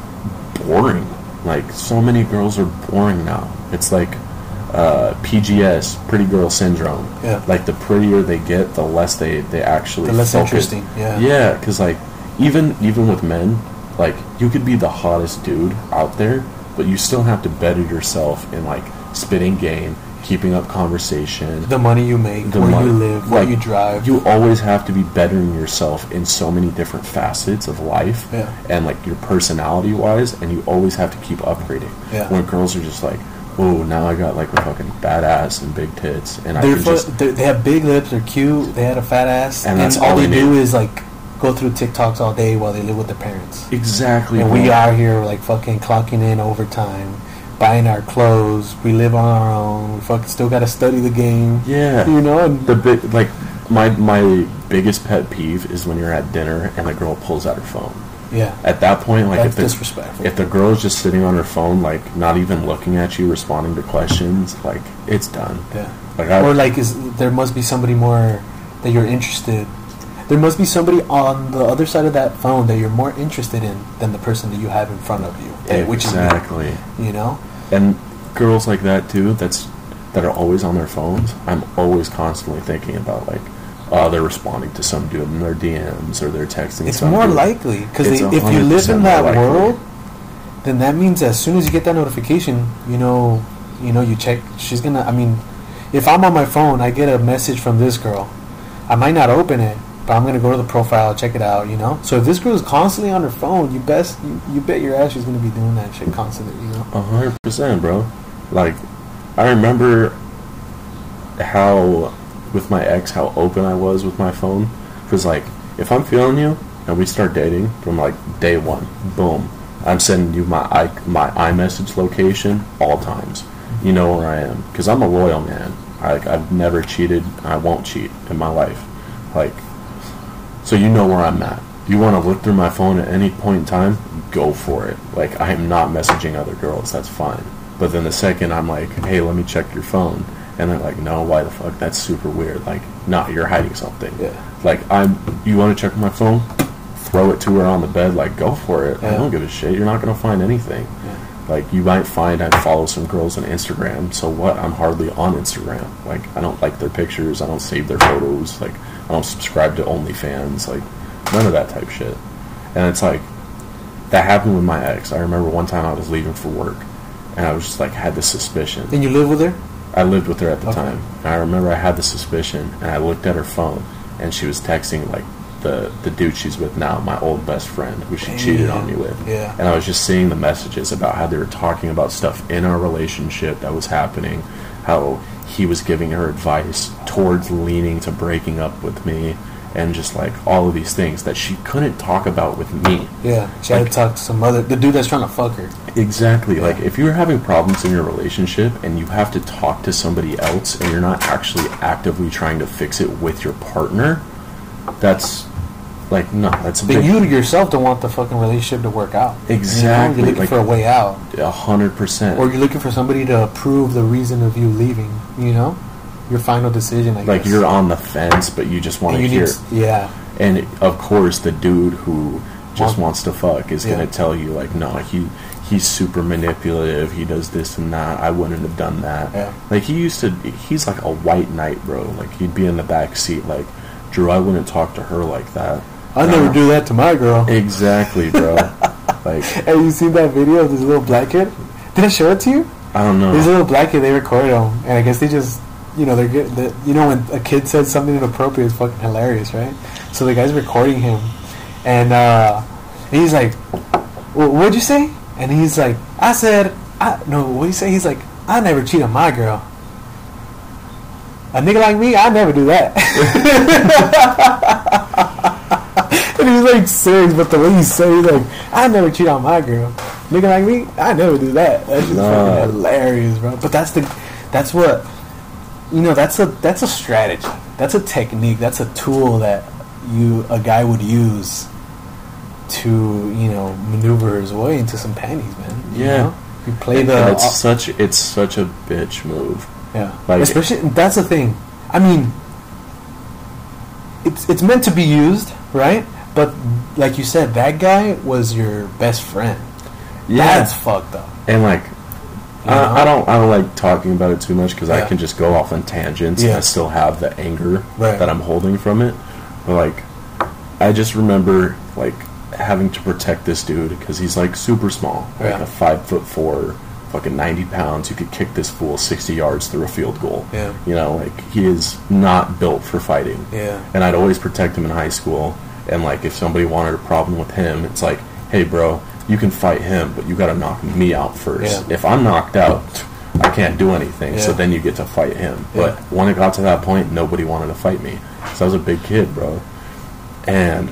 boring. Like so many girls are boring now. It's like uh, PGS, pretty girl syndrome. Yeah. Like the prettier they get, the less they they actually The less focus. interesting, yeah. Yeah, because like even even with men, like you could be the hottest dude out there, but you still have to better yourself in like spitting game, keeping up conversation, The money you make, the where mon- you live, where like, you drive. You always have to be bettering yourself in so many different facets of life, Yeah. and like your personality wise, and you always have to keep upgrading. Yeah. When girls are just like, "Whoa, now I got like a fucking badass and big tits," and They're can fu- just they're, have big lips. They're cute. They had a fat ass, And and, that's all, all they they do is like go through TikToks all day while they live with their parents. exactly. And we are here like fucking clocking in overtime, buying our clothes. We live on our own. We fucking still gotta study the game. Yeah. You know, and the big like my my biggest pet peeve is when you're at dinner and the girl pulls out her phone. yeah, At that point, like that's if the, disrespectful. if the girl is just sitting on her phone, like not even looking at you, responding to questions, like it's done. yeah. Like I, or like is there must be somebody more that you're interested there must be somebody on the other side of that phone that you're more interested in than the person that you have in front of you that- which is exactly. you know And girls like that too. That's that are always on their phones. I'm always constantly thinking about like, oh, they're responding to some dude in their DMs or they're texting. it's more dude. likely because if you live in that likely. world then that means as soon as you get that notification you know you know you check she's gonna i mean if i'm on my phone i get a message from this girl i might not open it but i'm gonna go to the profile check it out you know so if this girl is constantly on her phone you best you, you bet your ass she's gonna be doing that shit constantly you know A hundred percent, bro. Like, I remember how with my ex how open I was with my phone. Cause like, if I'm feeling you and we start dating from like day one, boom, I'm sending you my i my iMessage location all times. You know where I am because I'm a loyal man. I, I've never cheated. I won't cheat in my life. Like, so you know where I'm at. You want to look through my phone at any point in time, go for it. Like I am not messaging other girls, that's fine. But then the second I'm like, hey, let me check your phone, and they're like, no, why the fuck? That's super weird. Like, nah, you're hiding something. Yeah. Like I'm, you want to check my phone? Throw it to her on the bed. Like, go for it. I don't give a shit. You're not gonna find anything. Yeah. Like you might find I follow some girls on Instagram. So what? I'm hardly on Instagram. Like I don't like their pictures. I don't save their photos. Like I don't subscribe to OnlyFans. Like none of that type shit. And it's like that happened with my ex. I remember one time I was leaving for work, and I was just like had this suspicion. then you live with her I lived with her at the Okay. time. And I remember I had the suspicion, and I looked at her phone, and she was texting like the the dude she's with now, my old best friend, who she cheated on me with. Yeah. And I was just seeing the messages about how they were talking about stuff in our relationship that was happening, how he was giving her advice towards leaning to breaking up with me, and just like all of these things that she couldn't talk about with me. yeah she had to talk to some other the dude that's trying to fuck her Exactly. Yeah. Like if you're having problems in your relationship and you have to talk to somebody else and you're not actually actively trying to fix it with your partner, that's like no, that's a but big you yourself don't want the fucking relationship to work out You know? Exactly, you're looking like- for a way out a hundred percent. or you're looking for somebody to approve the reason of you leaving. You know, your final decision. I Like guess. you're on the fence, but you just want to hear. need, yeah, And of course, the dude who just Want- wants to fuck is Yeah. gonna tell you like, no, he he's super manipulative. He does this and that. I wouldn't have done that. Yeah. Like he used to. He's like a white knight, bro. Like he'd be in the back seat, like, Drew, I wouldn't talk to her like that. I never Uh, do that to my girl. Exactly, bro. like Have you seen that video of this little black kid? Did I show it to you? I don't know. This little black kid, they recorded him, and I guess they just, you know, they're good. The, you know, when a kid says something inappropriate, it's fucking hilarious, right? So the guy's recording him, and uh, he's like, "Wh- "What'd you say?" And he's like, "I said, I no." What you say? He's like, "I never cheat on my girl." A nigga like me, I never do that. and he's like serious, but the way he said, he's like, "I never cheat on my girl." Nigga like me, I never do that. That's just Nah. fucking hilarious, bro. But that's the, that's what, you know, that's a that's a strategy. That's a technique. That's a tool that you a guy would use to you know maneuver his way into some panties, man. You Yeah. know? you play And the it's such it's such a bitch move. yeah, like- especially that's the thing. I mean, it's it's meant to be used, right? But like you said, that guy was your best friend. Yeah, that's fucked up. and like You know? I, I don't I don't like talking about it too much because I can just go off on tangents and Yeah. I still have the anger Right. that I'm holding from it. But like I just remember like having to protect this dude because he's like super small, like Yeah. a five foot four, fucking ninety pounds. You could kick this fool sixty yards through a field goal. Yeah. You know, like he is not built for fighting. Yeah. And I'd always protect him in high school. And like if somebody wanted a problem with him, it's like, hey, bro, you can fight him, but you got to knock me out first. Yeah. If I'm knocked out, I can't do anything. So then you get to fight him. Yeah. But when it got to that point, nobody wanted to fight me. So I was a big kid, bro. And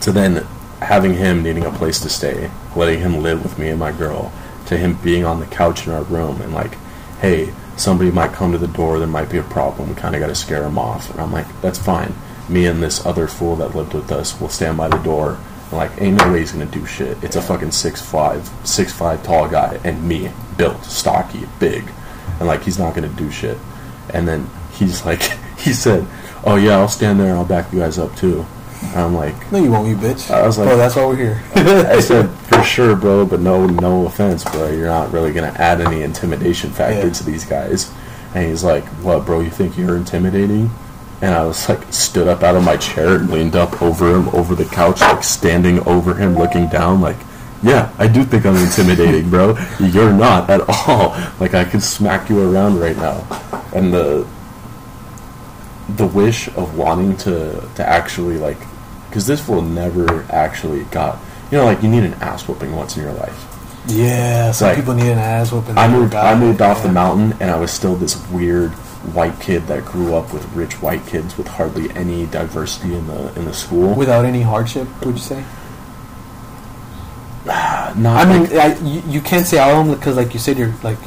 to then having him needing a place to stay, letting him live with me and my girl, to him being on the couch in our room and like, hey, somebody might come to the door, there might be a problem, we kind of got to scare him off. And I'm like, that's fine. Me and this other fool that lived with us will stand by the door. And like, ain't no way he's gonna do shit. It's a fucking six five, six five tall guy, and me, built, stocky, big, and like he's not gonna do shit. And then he's like, he said, "Oh yeah, I'll stand there and I'll back you guys up too." And I'm like, No, you won't, you bitch. I was like- bro, that's why we're here. I said, for sure, bro, but no, no offense, bro. You're not really gonna add any intimidation factor Yeah. to these guys. And he's like, "What, bro? You think you're intimidating?" And I was like, stood up out of my chair, and leaned up over him, over the couch, like standing over him, looking down, like, "Yeah, I do think I'm intimidating, bro. You're not at all. Like, I could smack you around right now." And the the wish of wanting to to actually like because this fool never actually got you know like you need an ass whooping once in your life yeah, some Like, people need an ass whooping. i moved i it, moved off yeah. the mountain and i was still this weird white kid that grew up with rich white kids with hardly any diversity in the in the school without any hardship. Would you say? Ah, not I mean, like- I, you, you can't say of them because, like you said, you're like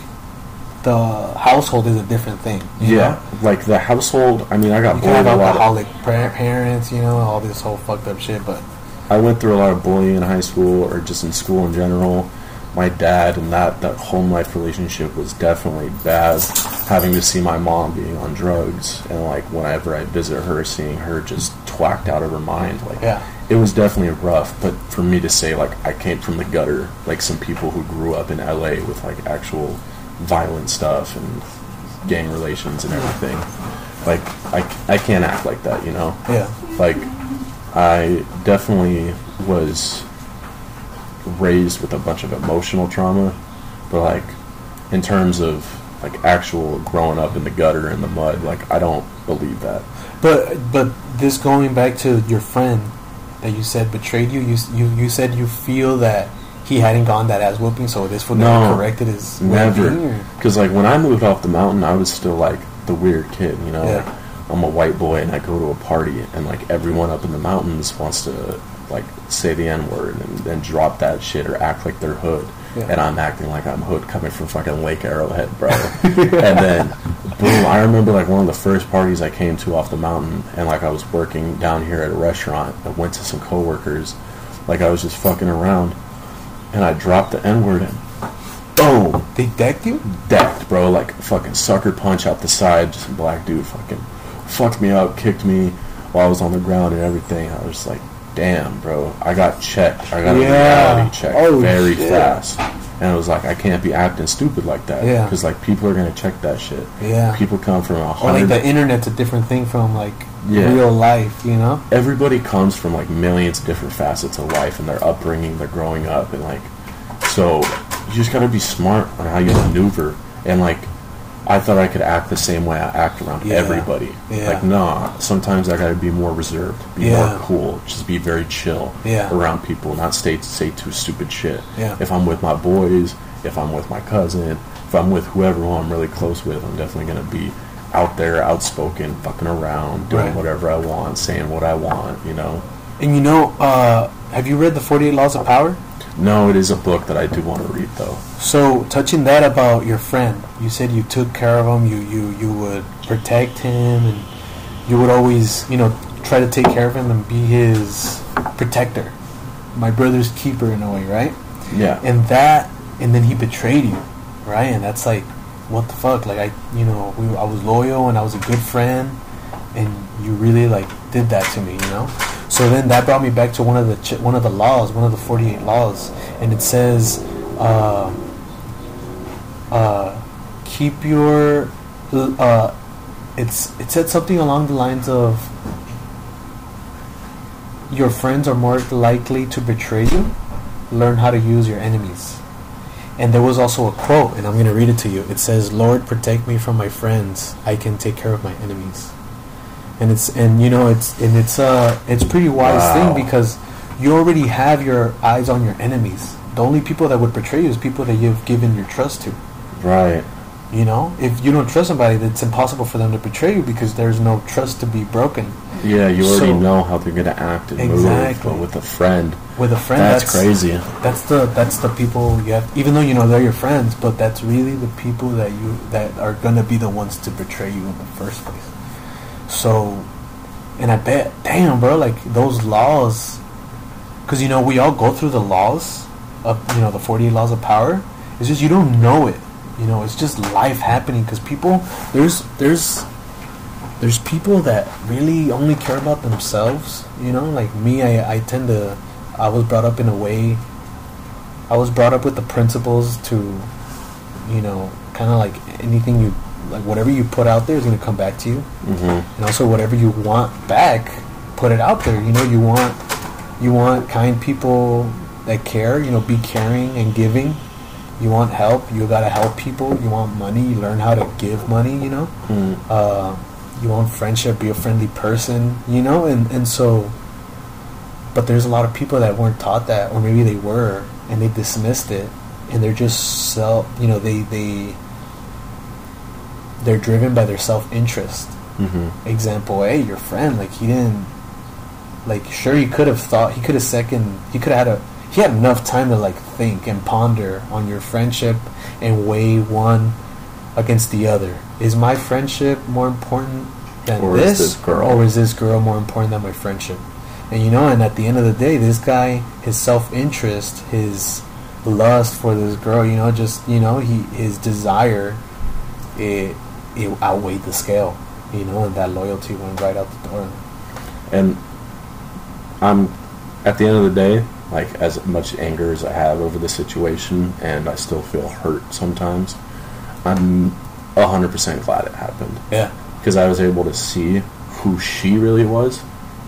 the household is a different thing. yeah know? like the household i mean i got you bullied a lot of- alcoholic pa- parents, you know, all this whole fucked up shit. But I went through a lot of bullying in high school or just in school in general. My dad and that, that home life relationship was definitely bad. Having to see my mom being on drugs and like whenever I visit her, seeing her just twacked out of her mind. Like Yeah. it was definitely rough. But for me to say like I came from the gutter, like some people who grew up in LA with like actual violent stuff and gang relations and everything, like I, I can't act like that, you know yeah, like I definitely was raised with a bunch of emotional trauma, but like in terms of like actual growing up in the gutter in the mud, like I don't believe that. but but this going back to your friend that you said betrayed you. You you you said you feel that he hadn't gone that ass whooping, so this would never No, corrected his Never, because like when I moved off the mountain, I was still like the weird kid, you know. Yeah. Like, I'm a white boy and I go to a party and like everyone up in the mountains wants to like say the n word and then drop that shit or act like they're hood. Yeah. And I'm acting like I'm hood coming from fucking Lake Arrowhead, bro. and then, boom! I remember like one of the first parties I came to off the mountain, and like I was working down here at a restaurant. I went to some coworkers, like I was just fucking around, and I dropped the N word and boom, They decked you. decked, bro. Like fucking sucker punch out the side. Just a black dude fucking fucked me up, kicked me while I was on the ground and everything. I was like, damn, bro. I got checked. I got Yeah. a reality check Oh, very shit. fast. And it was like, I can't be acting stupid like that. Yeah. Because like people are gonna check that shit. Yeah. People come from a Or like hundred. the internet's a different thing from like Yeah. real life, you know? everybody comes from like millions of different facets of life and their upbringing, their growing up, and like, so you just gotta be smart on how you maneuver. And like, I thought I could act the same way I act around Yeah. everybody. Yeah. Like, nah, sometimes I gotta be more reserved, be Yeah. more cool, just be very chill around people, not say say too stupid shit. If I'm with my boys, if I'm with my cousin, if I'm with whoever who I'm really close with, I'm definitely gonna be out there, outspoken, fucking around, doing Right. whatever I want, saying what I want, you know. And you know, uh, have you read the Forty Eight Laws of Power? No, it is a book that I do want to read though. So, touching that about your friend, you said you took care of him. You you you would protect him, and you would always, you know, try to take care of him and be his protector, my brother's keeper in a way, right? Yeah. and that and then he betrayed you right and that's like what the fuck like i you know we, i was loyal and i was a good friend and you really like did that to me you know so then that brought me back to one of the ch- one of the laws one of the 48 laws and it says uh, uh, keep your uh, it's it said something along the lines of your friends are more likely to betray you learn how to use your enemies. And there was also a quote, and I'm going to read it to you. It says, "Lord, protect me from my friends. I can take care of my enemies." And it's and you know it's and it's uh it's pretty wise Wow. thing because you already have your eyes on your enemies. The only people that would betray you is people that you've given your trust to. Right. You know, if you don't trust somebody, it's impossible for them to betray you because there's no trust to be broken. Yeah, you already So- know how they're gonna act and Exactly. move. But with a friend, With a friend, that's, crazy. That's the that's the people you have. Even though you know they're your friends, but that's really the people that you that are gonna be the ones to betray you in the first place. So, and I bet, damn, bro, like those laws, because you know we all go through the laws of you know the forty eight laws of power. It's just you don't know it. You know, it's just life happening because people there's there's there's people that really only care about themselves. You know, like me, I, I tend to. I was brought up in a way. I was brought up with the principles to, you know, kind of like anything you, like whatever you put out there is going to come back to you, hmm and also whatever you want back, put it out there. You know, you want, you want kind people that care. You know, be caring and giving. You want help. You gotta help people. You want money. You learn how to give money. You know Mm. uh, you want friendship, be a friendly person, you know, and and so. But there's a lot of people that weren't taught that, or maybe they were, and they dismissed it, and they're just self, you know, they they. They're driven by their self interest. hmm Example A, your friend, like he didn't, like sure he could have thought he could have second he could have had a he had enough time to like think and ponder on your friendship and weigh one against the other. Is my friendship more important than Or is this, this girl? or is this girl more important than my friendship? And you know, and at the end of the day, this guy, his self interest, his lust for this girl, you know, just you know, he his desire, it it outweighed the scale, you know, and that loyalty went right out the door. And I'm at the end of the day, like as much anger as I have over the situation, and I still feel hurt sometimes. I'm hundred percent glad it happened Yeah, because I was able to see who she really was,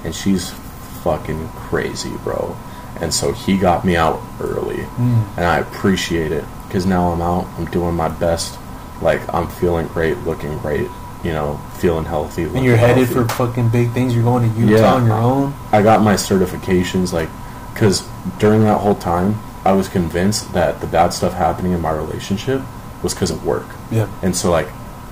and she's fucking crazy, bro. And so he got me out early, Mm. and I appreciate it because now I'm out. I'm doing my best. Like I'm feeling great, looking great. You know, feeling healthy. and you're headed healthy. for fucking big things. You're going to Utah Yeah. on your own. I got my certifications, like, because during that whole time, I was convinced that the bad stuff happening in my relationship was because of work. Yeah, And so, like,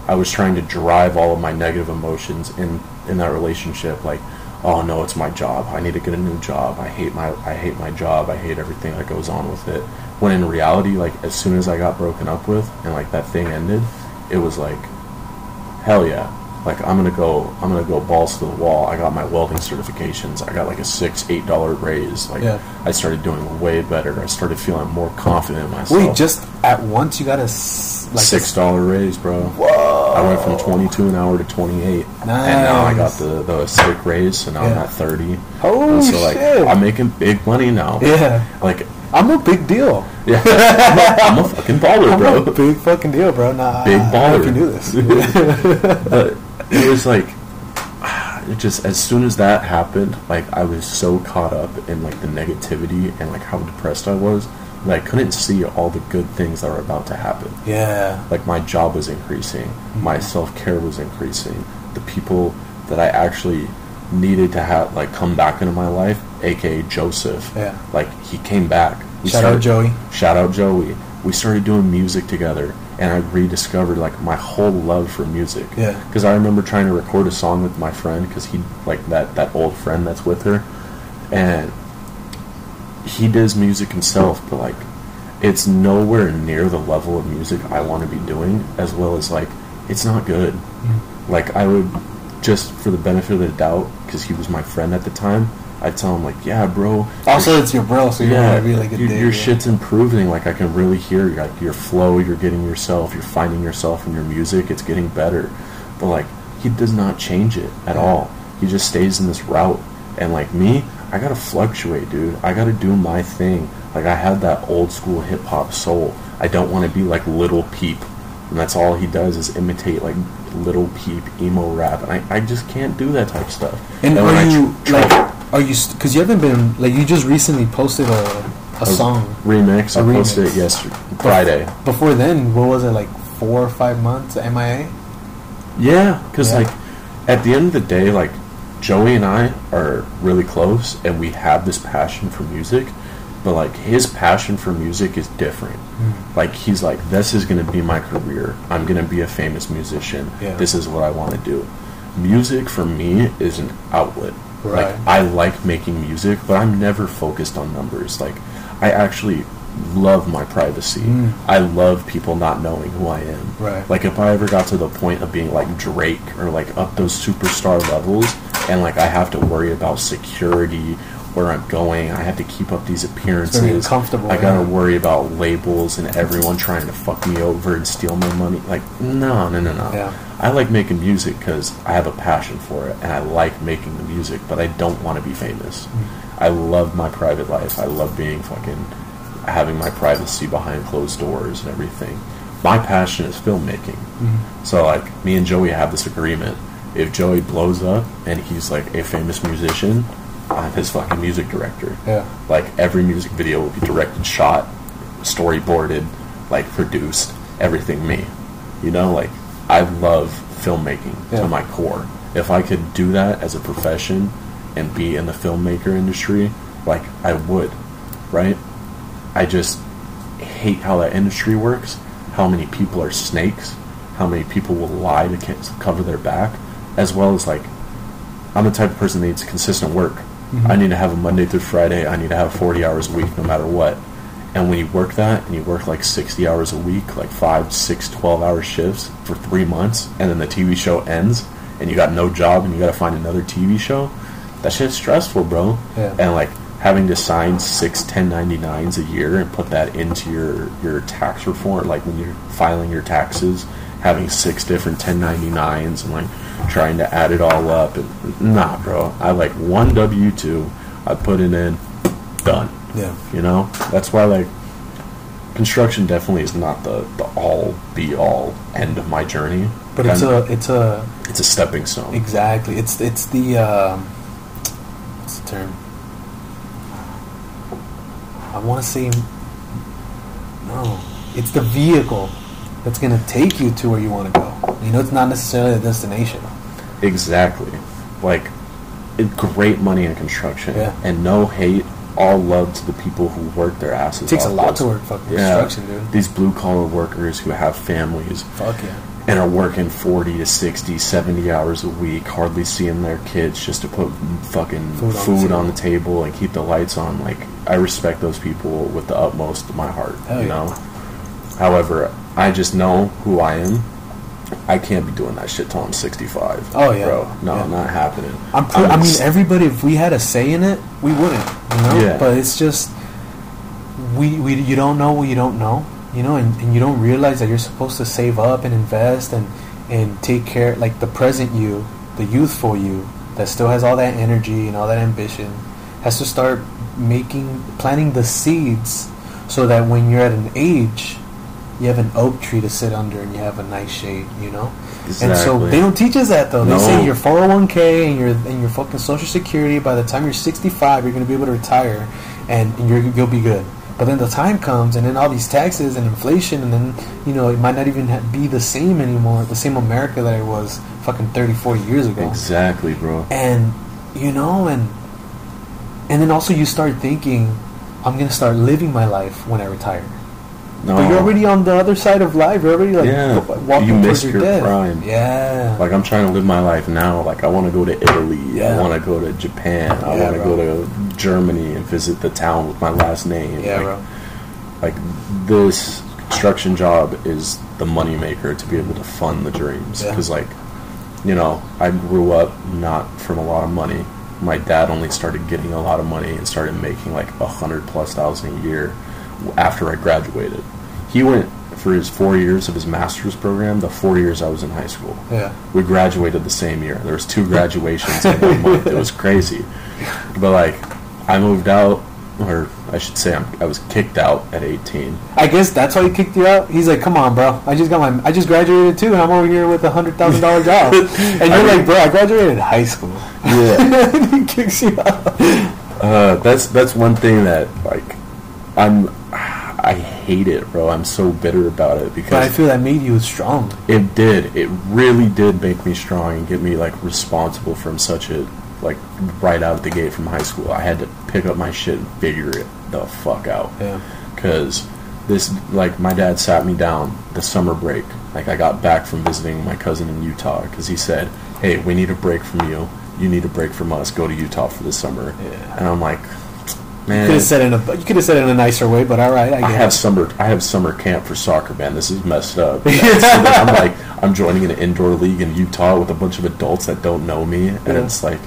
I was trying to drive all of my negative emotions in in that relationship. Like, oh no, it's my job. I need to get a new job. I hate my I hate my job. I hate everything that goes on with it. When in reality, like, as soon as I got broken up with and like that thing ended, it was like, hell yeah. Like I'm gonna go, I'm gonna go balls to the wall. I got my welding certifications. I got like a six, eight dollar raise. Like Yeah. I started doing way better. I started feeling more confident in myself. wait, just at once you got a like six dollar raise, bro. Whoa! I went from twenty two an hour to twenty eight, nice. and now I got the the sick raise, so now I'm at thirty. Oh so like shit! I'm making big money now. yeah, Like I'm a big deal. yeah, I'm a, I'm a fucking baller, I'm bro. a big fucking deal, bro. Nah, Big I don't if baller. you knew this. but it was like it just as soon as that happened like i was so caught up in like the negativity and like how depressed i was that i couldn't see all the good things that were about to happen yeah, like my job was increasing mm-hmm. my self-care was increasing the people that i actually needed to have like come back into my life aka joseph. Yeah. like he came back. We Shout out Joey. shout out joey. We started doing music together and i rediscovered like my whole love for music. Yeah. because i remember trying to record a song with my friend because he like that that old friend that's with her. And he does music himself but like it's nowhere near the level of music i want to be doing as well as like it's not good. Mm. Like i would just for the benefit of the doubt, because he was my friend at the time, I'd tell him like, "Yeah, bro." Oh, also, it's your bro, so you yeah, want to be like a dick. your yeah. shit's improving. Like I can really hear like your flow. You're getting yourself. You're finding yourself in your music. It's getting better. But like he does not change it at all. He just stays in this route. And like me, I gotta fluctuate, dude. I gotta do my thing. Like I have that old school hip hop soul. I don't want to be like Lil Peep, and that's all he does is imitate like Lil Peep emo rap, and I, I just can't do that type of stuff. And when are I you tr- like? Are you? Because you haven't been like you just recently posted a a song. remix? I A posted remix. it yesterday, Friday. Before then, what was it like? Four or five months MIA. Yeah, because Yeah. like at the end of the day, like Joey and I are really close, and we have this passion for music. But like his passion for music is different. Hmm. Like he's like, this is gonna be my career. I'm gonna be a famous musician. Yeah. This is what I want to do. Music for me is an outlet. Right. Like I like making music, but I'm never focused on numbers. Like I actually love my privacy. Mm. I love people not knowing who I am. Right. Like if I ever got to the point of being like Drake or like up those superstar levels and like I have to worry about security where I'm going, I have to keep up these appearances. uncomfortable, I gotta yeah. worry about labels and everyone trying to fuck me over and steal my money. Like no, no, no, no. Yeah. I like making music because I have a passion for it and I like making the music, but I don't want to be famous. Mm-hmm. I love my private life. I love being fucking having my privacy behind closed doors and everything. My passion is filmmaking. Mm-hmm. So like me and Joey have this agreement. If Joey blows up and he's like a famous musician, I'm his fucking music director. Yeah. Like every music video will be directed, shot, storyboarded, like produced, everything me. You know, like I love filmmaking Yeah. to my core. If I could do that as a profession and be in the filmmaker industry, like I would, right? I just hate how that industry works, how many people are snakes, how many people will lie to cover their back, as well as like I'm the type of person that needs consistent work. Mhm. I need to have a Monday through Friday. I need to have 40 hours a week no matter what. And when you work that and you work like 60 hours a week, like five, six, 12 hour shifts for three months, and then the TV show ends and you got no job and you got to find another TV show, that shit's stressful, bro. Yeah. And like having to sign six 1099s a year and put that into your, your tax reform, like when you're filing your taxes, having six different 1099s and like trying to add it all up. And nah, bro. I like one W 2, I put it in, done. Yeah. You know, that's why like construction definitely is not the the all be all end of my journey. But it's I'm- a it's a it's a stepping stone. exactly it's it's the um, what's the term? I want to say no. It's the vehicle that's gonna take you to where you want to go. You know, it's not necessarily a destination. Exactly. Like great money in construction Yeah. and no hate. All love to the people who work their asses. It takes a off. lot to work fucking construction, dude. These blue collar workers who have families Fuck yeah. and are working 40 to 60, 70 hours a week, hardly seeing their kids just to put fucking Food food, on on, the the table and keep the lights on. Like, I respect those people with the utmost of my heart, Hell you yeah. know? However, I just know who I am. I can't be doing that shit till I'm 65. Oh, yeah. Bro, no, Yeah. not happening. I'm pre- I mean, s- everybody. If we had a say in it, we wouldn't. You know. Yeah. But it's just we, we you don't know what you don't know. You know, and, and you don't realize that you're supposed to save up and invest and and take care like the present you, the youthful you that still has all that energy and all that ambition, has to start making planting the seeds so that when you're at an age. You have an oak tree to sit under, and you have a nice shade. You know, Exactly. and so they don't teach us that though. No. They say your 401k and your and your fucking social security. By the time you're 65, you're gonna be able to retire, and, and you're you'll be good. But then the time comes, and then all these taxes and inflation, and then you know it might not even be the same anymore. The same America that it was fucking 30, 40 years ago. Exactly, bro. And you know, and and then also you start thinking, I'm gonna start living my life when I retire. No. But you're already on the other side of life. You're already like Yeah. walking You towards missed your, your death. prime. Yeah. Like I'm trying to live my life now. Like I want to go to Italy. Yeah. I want to go to Japan. I Yeah, want to go to Germany and visit the town with my last name. yeah, like, bro. like this construction job is the moneymaker to be able to fund the dreams. Yeah. Because like you know, I grew up not from a lot of money. My dad only started getting a lot of money and started making like a hundred plus thousand a year after I graduated. He went for his four years of his master's program, the four years I was in high school. Yeah. We graduated the same year. There was two graduations in one month. It was crazy. But like, I moved out, or I should say, I'm, I was kicked out at 18. I guess that's why he kicked you out. He's like, "Come on, bro. I just got my, I just graduated too, and I'm over here with a hundred thousand dollar job." And you're mean- like, "Bro, I graduated high school." Yeah. and he kicks you out. Uh, that's that's one thing that like, I'm. I hate it, bro. I'm so bitter about it because But I feel that made you strong. It did. It really did make me strong and get me like responsible from such a like right out of the gate from high school. I had to pick up my shit and figure it the fuck out. Yeah. Cause this like my dad sat me down the summer break. Like I got back from visiting my cousin in Utah because he said, "Hey, we need a break from you. You need a break from us. Go to Utah for the summer." Yeah. And I'm like, You could have said it in a, you could have said it in a nicer way, but all right, I I have summer. I have summer camp for soccer, man. This is messed up. I'm like, I'm joining an indoor league in Utah with a bunch of adults that don't know me, and Yeah. it's like,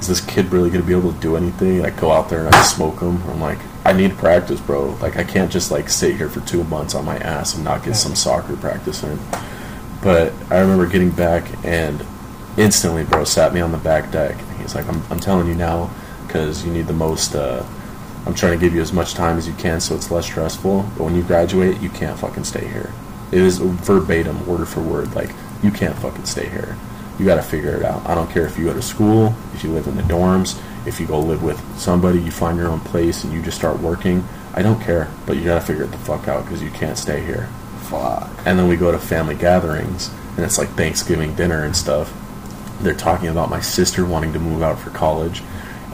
is this kid really going to be able to do anything? I go out there and I smoke them. I'm like, I need practice, bro. Like, I can't just like sit here for two months on my ass and not get Yeah. some soccer practice in. But I remember getting back and instantly, bro, sat me on the back deck. He's like, I'm, I'm telling you now, because you need the most. Uh, I'm trying to give you as much time as you can so it's less stressful. But when you graduate, you can't fucking stay here. It is verbatim, word for word. Like, you can't fucking stay here. You got to figure it out. I don't care if you go to school, if you live in the dorms, if you go live with somebody, you find your own place and you just start working. I don't care. But you got to figure it the fuck out because you can't stay here. Fuck. And then we go to family gatherings, and it's like Thanksgiving dinner and stuff. They're talking about my sister wanting to move out for college,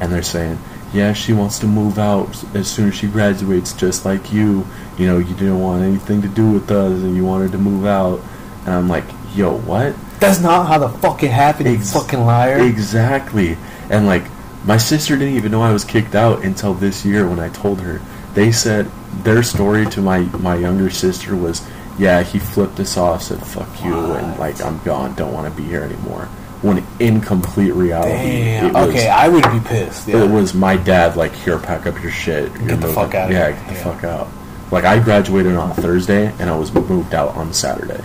and they're saying, "Yeah, she wants to move out as soon as she graduates, just like you. You know, you didn't want anything to do with us, and you wanted to move out." And I'm like, "Yo, what?" That's not how the fuck it happened, you fucking liar. Exactly. And like my sister didn't even know I was kicked out until this year when I told her. They said their story to my my younger sister was, "Yeah, he flipped us off, said fuck you, and like I'm gone, don't want to be here anymore." When in complete reality, Damn. was, okay, I would be pissed. Yeah. it was my dad like, "Here, pack up your shit, Get the moving." fuck outta Yeah, here. get the Yeah. fuck out. Like I graduated on a Thursday and I was moved out on Saturday.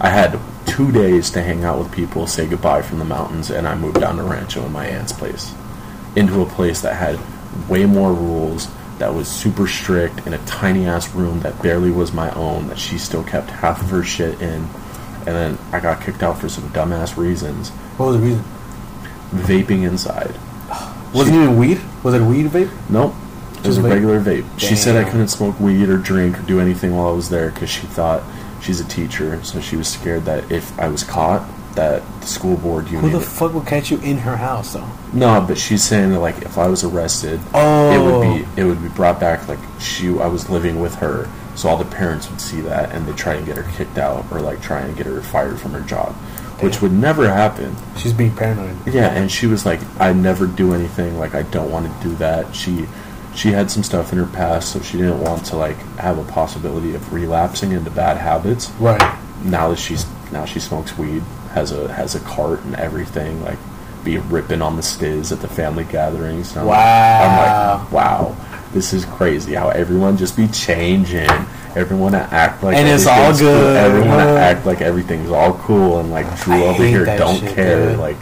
I had two days to hang out with people, say goodbye from the mountains, and I moved down to Rancho in my aunt's place. Into a place that had way more rules, that was super strict, in a tiny ass room that barely was my own, that she still kept half of her shit in. And then I got kicked out for some dumbass reasons. What was the reason? Vaping inside. Wasn't She- even weed? Was it weed vape? Nope. It was Just a vape? regular vape. She said I couldn't smoke weed or drink or do anything while I was there because she thought she's a teacher, so she was scared that if I was caught, that the school board Who union. the fuck would catch you in her house though? no, but she's saying that like if I was arrested, Oh. it would be oh. it would be brought back like she I was living with her, so all the parents would see that and they try and get her kicked out or like try and get her fired from her job, which would never happen. She's being paranoid. Yeah, and she was like, I never do anything. Like, I don't want to do that. She, she had some stuff in her past, so she didn't want to like have a possibility of relapsing into bad habits. Right. Now that she's now she smokes weed, has a has a cart and everything. Like, be ripping on the stiz at the family gatherings. And I'm like- Wow. I'm like, wow, this is crazy. How everyone just be changing. Everyone to act like And it's all everything's cool. good. Everyone to act like everything's all cool and like Drew I over here don't shit, care. dude. Like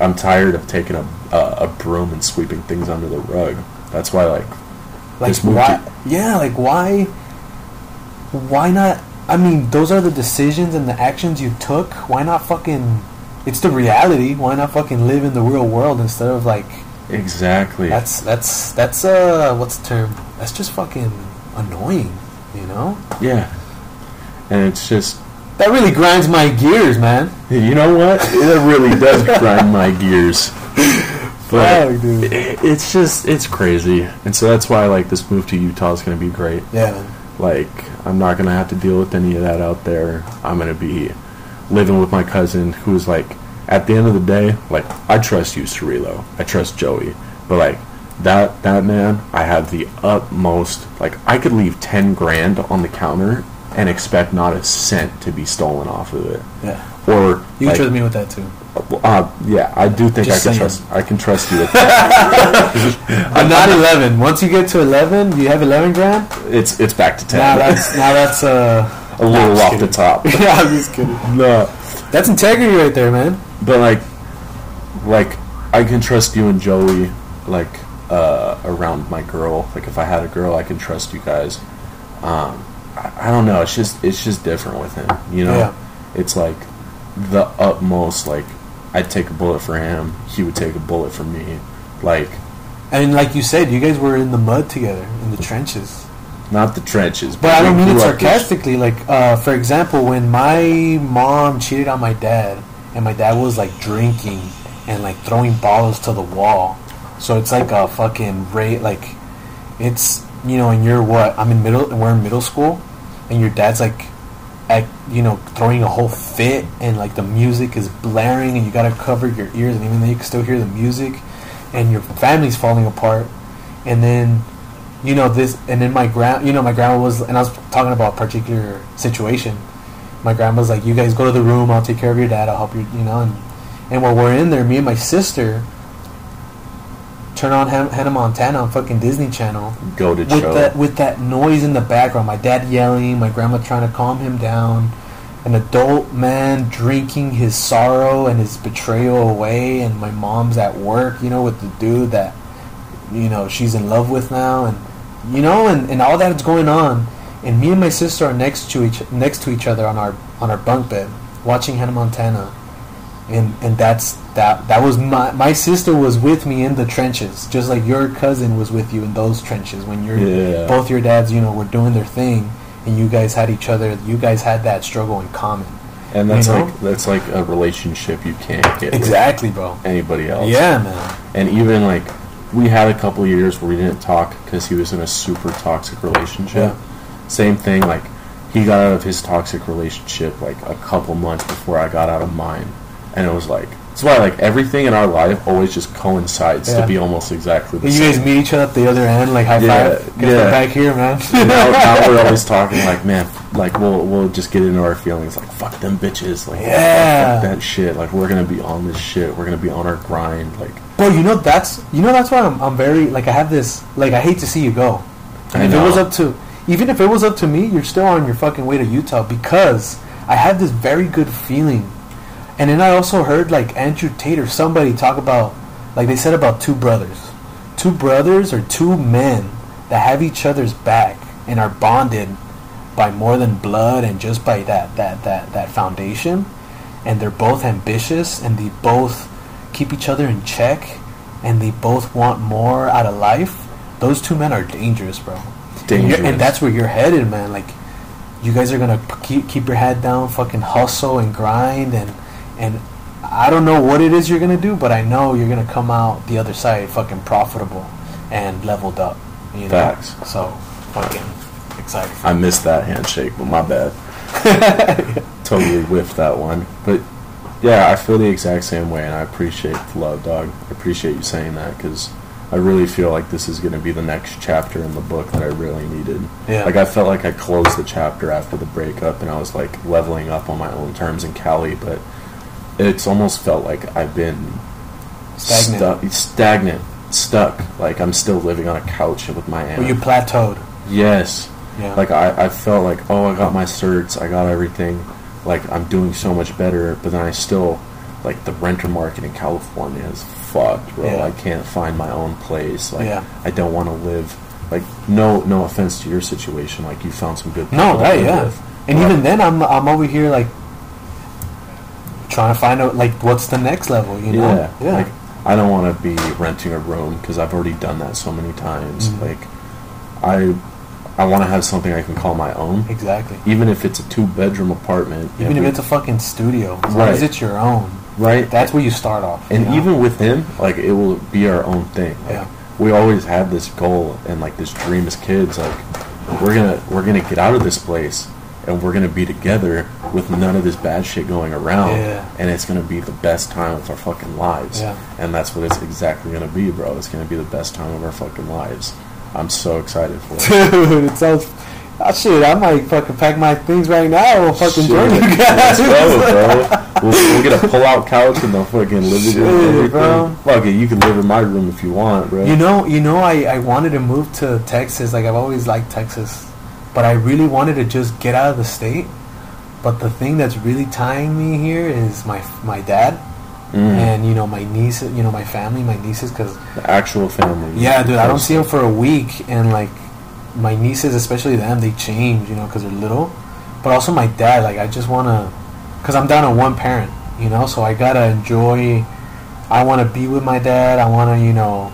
I'm tired of taking a, a a broom and sweeping things under the rug. That's why like Like why? to- Yeah, like why? Why not? I mean, those are the decisions and the actions you took. Why not fucking? It's the reality. Why not fucking live in the real world instead of like? Exactly. That's that's that's uh what's the term? That's just fucking annoying. You know? yeah. And it's just That really grinds my gears, man. you know what? It really does grind my gears. But Fuck, dude. it- it's just it's crazy. And so that's why like this move to Utah is going to be great. Yeah, man. Like, I'm not gonna have to deal with any of that out there. I'm gonna be living with my cousin, who's like, at the end of the day, like, I trust you, Cirillo. I trust Joey, but like, that that man, I have the utmost. Like, I could leave ten grand on the counter and expect not a cent to be stolen off of it. Yeah. or You like, trust me with that too. Uh, yeah, I do think Just I can saying. trust. I can trust you with that. But not eleven. Once you get to eleven, you have eleven grand. it's it's back to ten. Now that's now that's uh. a little I'm off the top. yeah, I'm just kidding. no, That's integrity right there, man. But like, like I can trust you and Joey, like uh, around my girl. Like if I had a girl, I can trust you guys. Um, I, I don't know. It's just it's just different with him. You know, Yeah. it's like the utmost. Like I'd take a bullet for him. He would take a bullet for me. Like And like you said, you guys were in the mud together, in the trenches. not the trenches, But I don't mean it grew up with- sarcastically. Like, uh, for example, when my mom cheated on my dad, and my dad was like drinking and like throwing bottles to the wall, so it's like a fucking rate. Like, it's you know, and you're what? I'm in middle, we're in middle school, and your dad's like, at, you know, throwing a whole fit, and like the music is blaring, and you gotta cover your ears, and even though you can still hear the music, and your family's falling apart, and then you know this and then my grand you know my grandma was and i was talking about a particular situation my grandma's like you guys go to the room i'll take care of your dad i'll help you you know and and while we're in there me and my sister turn on Han- hannah montana on fucking disney channel Go to with show. that with that noise in the background my dad yelling my grandma trying to calm him down an adult man drinking his sorrow and his betrayal away and my mom's at work you know with the dude that you know she's in love with now and you know and, and all that's going on and me and my sister are next to each next to each other on our on our bunk bed watching Hannah Montana and and that's that that was my my sister was with me in the trenches just like your cousin was with you in those trenches when your Yeah. both your dads you know were doing their thing and you guys had each other you guys had that struggle in common And that's You know? like that's like a relationship you can't get exactly bro anybody else. yeah man And even like we had a couple years where we didn't talk because he was in a super toxic relationship. Same thing. Like he got out of his toxic relationship like a couple months before I got out of mine, and it was like that's why like everything in our life always just coincides Yeah. to be almost exactly the you same. You guys meet each other at the other end like high Yeah, five get yeah. back here man now, now we're always talking like, man, like we'll we'll just get into our feelings like, fuck them bitches, like, Yeah. fuck that shit. Like we're gonna be on this shit. We're gonna be on our grind. Like Bro, you know that's you know that's why I'm, I'm very like I have this like I hate to see you go. And I if it was up to even if it was up to me, you're still on your fucking way to Utah because I have this very good feeling. And then I also heard like Andrew Tate or somebody talk about like they said about two brothers. Two brothers or two men that have each other's back and are bonded by more than blood and just by that that that that foundation and they're both ambitious and they both keep each other in check and they both want more out of life those two men are dangerous bro Dangerous. and that's where you're headed man like you guys are gonna keep keep your head down fucking hustle and grind and and I don't know what it is you're gonna do but I know you're gonna come out the other side fucking profitable and leveled up you know Facts. so fucking excited I missed that handshake, but my bad. totally whiffed that one. But yeah, I feel the exact same way, and I appreciate the love, dog. I appreciate you saying that because I really feel like this is going to be the next chapter in the book that I really needed. Yeah. Like I felt like I closed the chapter after the breakup, and I was like leveling up on my own terms in Cali, but it's almost felt like I've been Stagnant. stuck, stagnant, stuck. Like I'm still living on a couch with my aunt. Well, you plateaued yes. yeah Like I, I felt like, oh, I got my certs, I got everything. Like I'm doing so much better, but then I still, like the renter market in California is fucked, bro. Yeah. I can't find my own place. Like Yeah. I don't want to live. Like no, no offense to your situation. Like you found some good. No, right, yeah. with. And But even then, I'm I'm over here like trying to find out like what's the next level. You know? yeah, yeah. Like I don't want to be renting a room because I've already done that so many times. Mhm. Like I, I want to have something I can call my own. exactly. Even if it's a two bedroom apartment, Even if we- it's a fucking studio, as long as it's your own, right, that's where you start off. and even with him like it will be our own thing like, Yeah. we always had this goal and like this dream as kids like we're gonna we're gonna get out of this place and we're gonna be together with none of this bad shit going around Yeah. and it's gonna be the best time of our fucking lives Yeah. and that's what it's exactly gonna be bro it's gonna be the best time of our fucking lives i'm so excited for it dude, it sounds Oh shit, I might fucking pack my things right now and fucking Shit. join you Let's guys. go, bro. We'll, we'll get a pull-out couch in the fucking living room. bro. Fuck it, you can live in my room if you want, bro. You know, you know, I, I wanted to move to Texas. Like I've always liked Texas, but I really wanted to just get out of the state. But the thing that's really tying me here is my my dad Mm. and you know my niece, you know my family, my nieces. Because the actual family. yeah, dude, I don't see them for a week, and like my nieces, especially them, they change, you know, because they're little. But also my dad, like I just wanna, because I'm down to one parent, you know, so I gotta enjoy. I want to be with my dad. I want to, you know,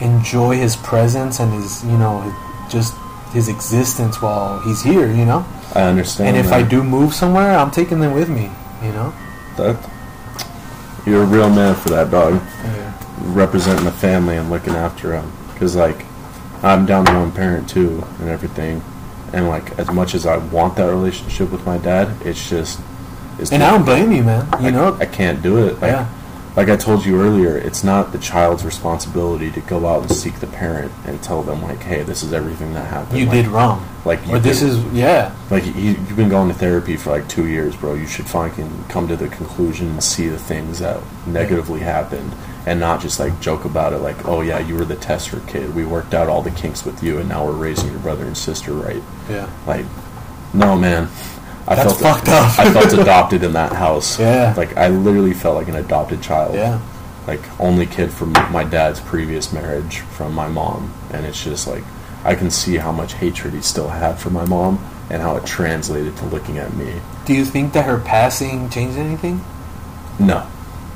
enjoy his presence and his, you know, just his existence while he's here, you know. I understand. And if I do move somewhere, I'm taking them with me, you know. that, you're a real man for that, dog. Yeah. representing the family and looking after them. Because like, I'm down to one parent too, and everything. And like, as much as I want that relationship with my dad, it's just. It's And I don't blame you, man. You I, know. I can't do it. Like, Yeah. like I told you earlier, it's not the child's responsibility to go out and seek the parent and tell them like, "Hey, this is everything that happened." You like, did wrong. Like, you Or this did- is yeah. like you, you've been going to therapy for like two years, bro. You should fucking come to the conclusion and see the things that negatively happened, and not just like joke about it. Like, oh yeah, you were the tester kid. We worked out all the kinks with you, and now we're raising your brother and sister right. Yeah. Like, no man, I That's felt fucked up. I felt adopted in that house. Yeah. like I literally felt like an adopted child. Yeah. like only kid from my dad's previous marriage from my mom, and it's just like I can see how much hatred he still had for my mom and how it translated to looking at me. Do you think that her passing changed anything? No,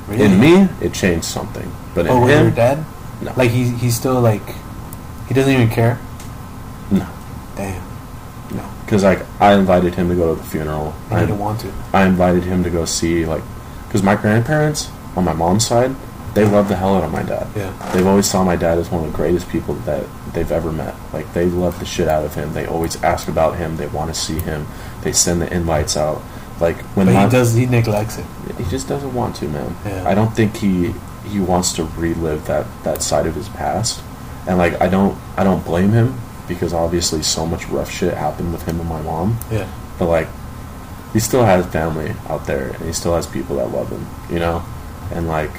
in me it changed something, but in oh, with him, your dad? no, Like he he's still like he doesn't even care. no, Damn. no, because like I invited him to go to the funeral. I I, didn't want to. I invited him to go see like because my grandparents on my mom's side they love the hell out of my dad. Yeah. They've always saw my dad as one of the greatest people that they've ever met. Like they love the shit out of him. They always ask about him. They want to see him. They send the invites out. Like when But he does he neglects it. he just doesn't want to, man. Yeah. I don't think he he wants to relive that that side of his past. And like I don't I don't blame him because obviously so much rough shit happened with him and my mom. Yeah. But like he still has family out there and he still has people that love him, you know? And like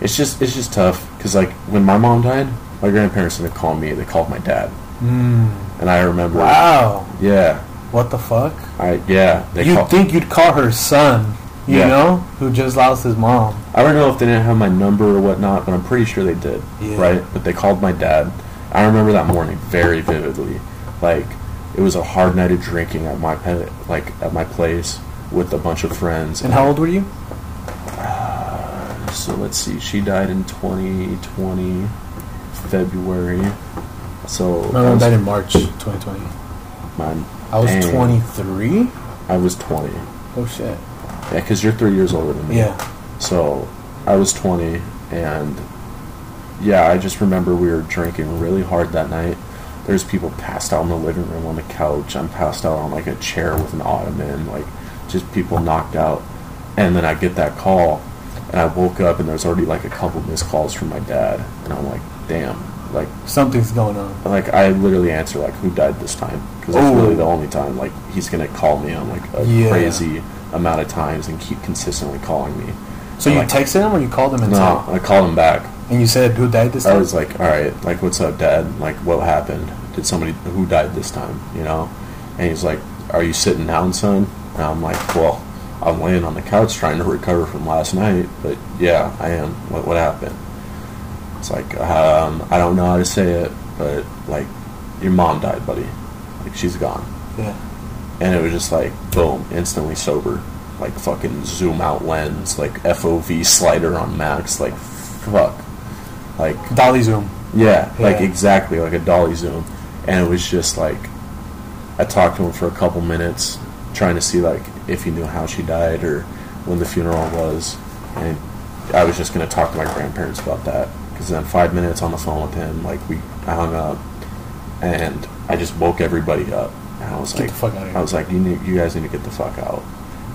it's just it's just tough cuz like when my mom died, my grandparents didn't call me, they called my dad. Mm. And I remember Wow. Yeah. What the fuck? I yeah, they You'd think you'd call her son, you Yeah. know, who just lost his mom. I don't know if they didn't have my number or whatnot, but I'm pretty sure they did. Yeah. Right? But they called my dad. I remember that morning very vividly. Like it was a hard night of drinking at my like at my place with a bunch of friends. And how old were you? Uh, so let's see. She died in 2020 February. So My mom died in March 2020. mine- I was dang, 23. I was 20. Oh shit. Yeah, because you're three years older than me. Yeah. So I was 20, and yeah, I just remember we were drinking really hard that night. There's people passed out in the living room on the couch. I'm passed out on like a chair with an ottoman, like just people knocked out. And then I get that call, and I woke up, and there's already like a couple missed calls from my dad, and I'm like, damn, like Something's going on. like I literally answer like who died this time because that's Oh. really the only time like he's gonna call me on like a Yeah. crazy amount of times and keep consistently calling me. So you Like- texted him or you called him and No, said, I called him back. and you said who died this I time? I was like, all right, like what's up, Dad? Like what happened? Did somebody who died this time? You know? And he's like, are you sitting down, son? And I'm like, well, I'm laying on the couch trying to recover from last night, but yeah, I am. What what happened? It's like, um, I don't know how to say it, but like, your mom died, buddy. Like she's gone. yeah. and it was just like boom, instantly sober, like fucking zoom out lens, like FOV slider on max, like fuck, like Dolly Zoom. yeah, like exactly like a dolly zoom, and it was just like I talked to him for a couple minutes, trying to see like if he knew how she died or when the funeral was, and I was just gonna talk to my grandparents about that because then five minutes on the phone with him, like we I hung up, and I just woke everybody up, and I was Get like, the fuck outta here. I was like, you need, you guys need to get the fuck out,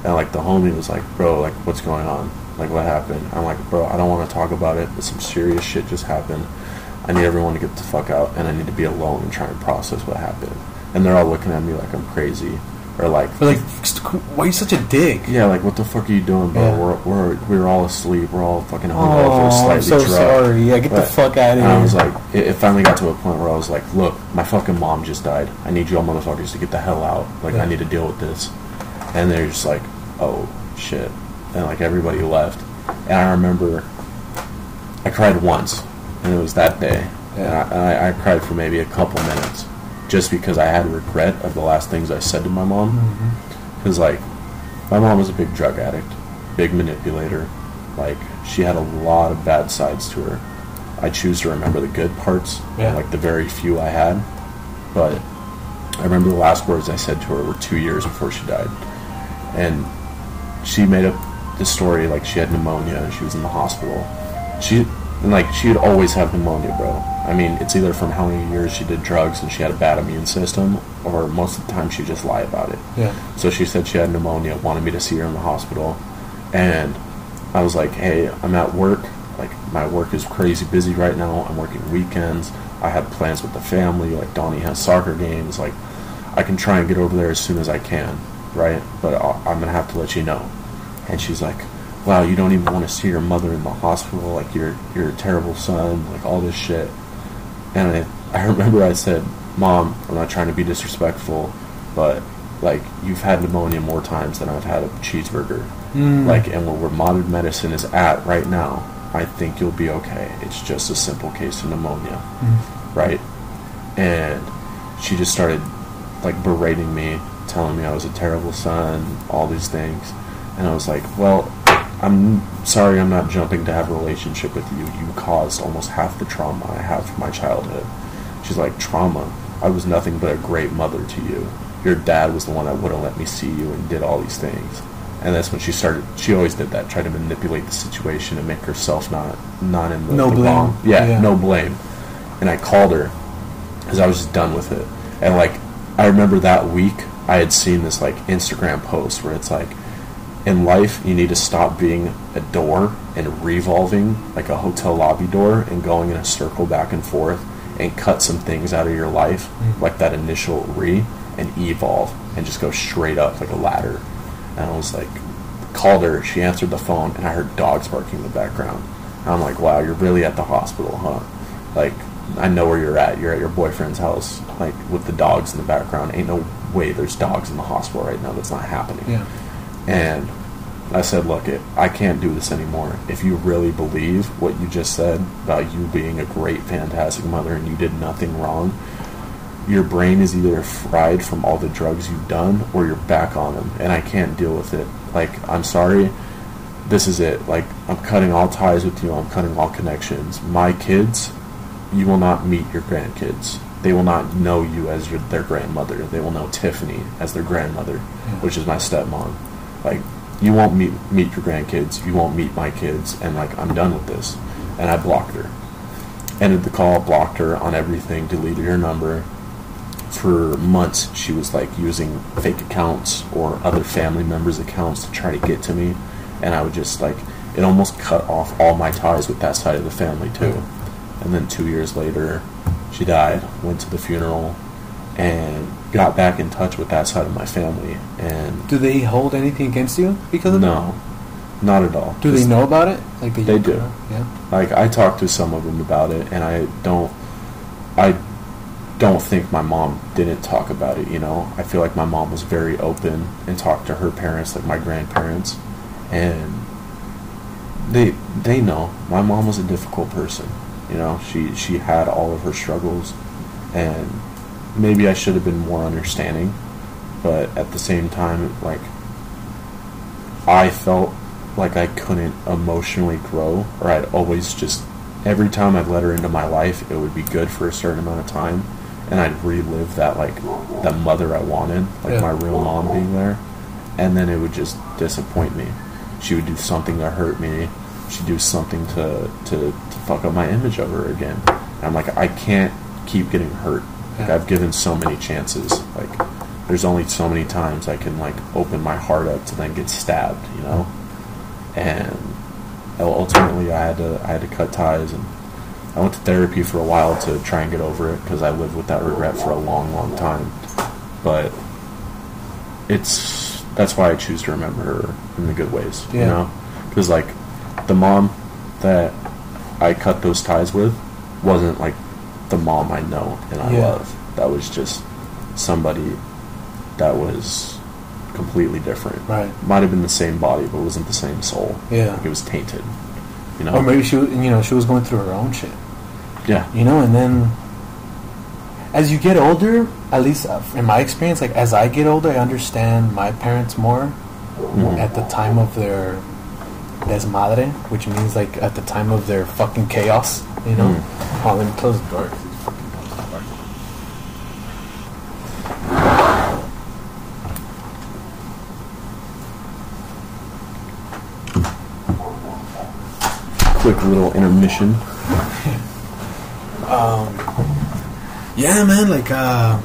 and like the homie was like, bro, like what's going on? Like what happened? I'm like, bro, I don't want to talk about it, but some serious shit just happened. I need everyone to get the fuck out, and I need to be alone and try and process what happened. And they're all looking at me like I'm crazy, or like, like, why are you such a dick? yeah, like what the fuck are you doing, bro? Yeah. We're, we're we're all asleep. We're all fucking Oh, hungover, I'm slightly so drugged. sorry. Yeah, get the But- fuck out of And here. I was like, it, it finally got to a point where I was like, look, my fucking mom just died. I need you all motherfuckers to get the hell out. Like, Yeah. I need to deal with this. And they're just like, oh, shit. And, like, everybody left. And I remember I cried once, and it was that day. And I, I, I cried for maybe a couple minutes just because I had regret of the last things I said to my mom. Mm-hmm. Because, like, my mom was a big drug addict, big manipulator. Like, she had a lot of bad sides to her. I choose to remember the good parts, Yeah. like the very few I had. But I remember the last words I said to her were two years before she died. And she made up the story like she had pneumonia and she was in the hospital. She, and like, she would always have pneumonia, bro. I mean, it's either from how many years she did drugs and she had a bad immune system, or most of the time she just lie about it. yeah. So she said she had pneumonia, wanted me to see her in the hospital. And I was like, hey, I'm at work. Like, my work is crazy busy right now. I'm working weekends. I have plans with the family. Like, Donnie has soccer games. Like, I can try and get over there as soon as I can, right? But I'm going to have to let you know. And she's like, wow, you don't even want to see your mother in the hospital. Like, you're, you're a terrible son. Like, all this shit. And I, I remember I said, Mom, I'm not trying to be disrespectful, but like you've had pneumonia more times than I've had a cheeseburger. Mm. Like, and where, where modern medicine is at right now, I think you'll be okay. It's just a simple case of pneumonia, Mm. right? And she just started like berating me, telling me I was a terrible son, all these things. And I was like, well, I'm sorry I'm not jumping to have a relationship with you. You caused almost half the trauma I have from my childhood. She's like, trauma? I was nothing but a great mother to you. Your dad was the one that wouldn't let me see you and did all these things. And that's when she started. She always did that, try to manipulate the situation and make herself not not in the, No the blame. wrong. Yeah, Yeah. no blame. And I called her because I was just done with it. And like, I remember that week I had seen this like Instagram post where it's like, in life you need to stop being a door and revolving like a hotel lobby door and going in a circle back and forth and cut some things out of your life mm-hmm. like that initial re and evolve and just go straight up like a ladder. And I was like, called her. She answered the phone, and I heard dogs barking in the background. And I'm like, wow, you're really at the hospital, huh? Like, I know where you're at. You're at your boyfriend's house, like with the dogs in the background. Ain't no way there's dogs in the hospital right now. That's not happening. Yeah. And I said, look, it, I can't do this anymore. If you really believe what you just said about you being a great, fantastic mother and you did nothing wrong, your brain is either fried from all the drugs you've done or you're back on them. And I can't deal with it. Like, I'm sorry. This is it. Like, I'm cutting all ties with you. I'm cutting all connections. My kids, you will not meet your grandkids. They will not know you as your, their grandmother. They will know Tiffany as their grandmother, hmm. which is my stepmom. Like, you won't meet meet your grandkids. You won't meet my kids. And like, I'm done with this. And I blocked her. Ended the call, blocked her on everything, deleted her number. For months, she was like using fake accounts or other family members' accounts to try to get to me. And I would just like, it almost cut off all my ties with that side of the family too. And then two years later, she died. Went to the funeral, and got back in touch with that side of my family. And Do they hold anything against you because of no, not at all. Do they know about it? Like They do. Yeah. Like I talked to some of them about it, and I don't. I don't think my mom didn't talk about it. You know, I feel like my mom was very open and talked to her parents, like my grandparents, and they they know my mom was a difficult person. You know, she she had all of her struggles, and maybe I should have been more understanding, but at the same time, like I felt like I couldn't emotionally grow, or I'd always just every time I'd let her into my life, it would be good for a certain amount of time, and I'd relive that like that mother I wanted, like Yeah. my real mom being there, and then it would just disappoint me. She would do something to hurt me. She'd do something to to, to fuck up my image of her again. And I'm like, I can't keep getting hurt. Like Yeah. I've given so many chances. Like there's only so many times I can like open my heart up to then get stabbed, you know. And ultimately, I had to I had to cut ties, and I went to therapy for a while to try and get over it because I lived with that regret for a long, long time. But it's that's why I choose to remember her in the good ways. You know, because like the mom that I cut those ties with wasn't like the mom I know and I Yeah. love. That was just somebody that was completely different. Right. Might have been the same body, but wasn't the same soul. Yeah. Like it was tainted. You know. Or maybe she, was- you know, she was going through her own shit. yeah. you know and then as you get older at least uh, in my experience like as i get older i understand my parents more Mhm. at the time of their desmadre which means like at the time of their fucking chaos you know Mm. Oh let me close the door Quick little intermission. um, yeah man like uh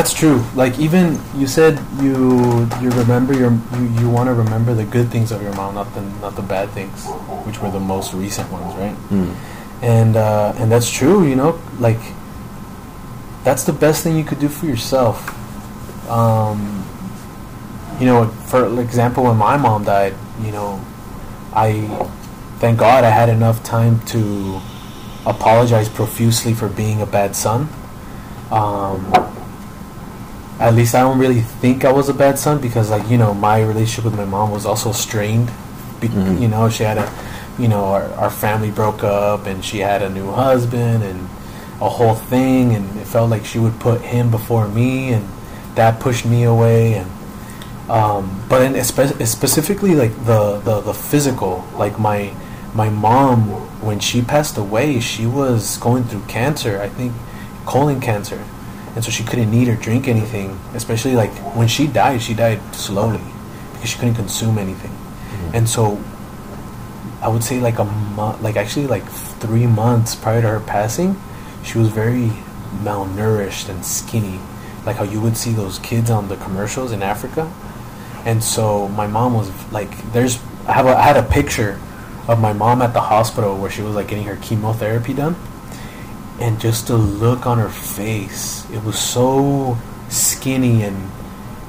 that's true like even you said you you remember your you, you want to remember the good things of your mom not the not the bad things which were the most recent ones right Mm. and uh, and that's true. You know, like that's the best thing you could do for yourself. Um, you know, for example, when my mom died, you know, I thank God I had enough time to apologize profusely for being a bad son. Um, at least I don't really think I was a bad son because, like, you know, my relationship with my mom was also strained. Be- Mhm. You know, she had a, you know, our, our family broke up and she had a new husband and a whole thing, and it felt like she would put him before me, and that pushed me away. And um, but in espe- specifically, like the, the the physical, like my my mom when she passed away, she was going through cancer. I think colon cancer, and so she couldn't eat or drink anything. Especially like when she died, she died slowly because she couldn't consume anything. Mm-hmm. And so I would say like a month, like actually like three months prior to her passing, she was very malnourished and skinny, like how you would see those kids on the commercials in Africa. And so my mom was like, there's I have a, I had a picture of my mom at the hospital where she was like getting her chemotherapy done, and just the look on her face, it was so skinny and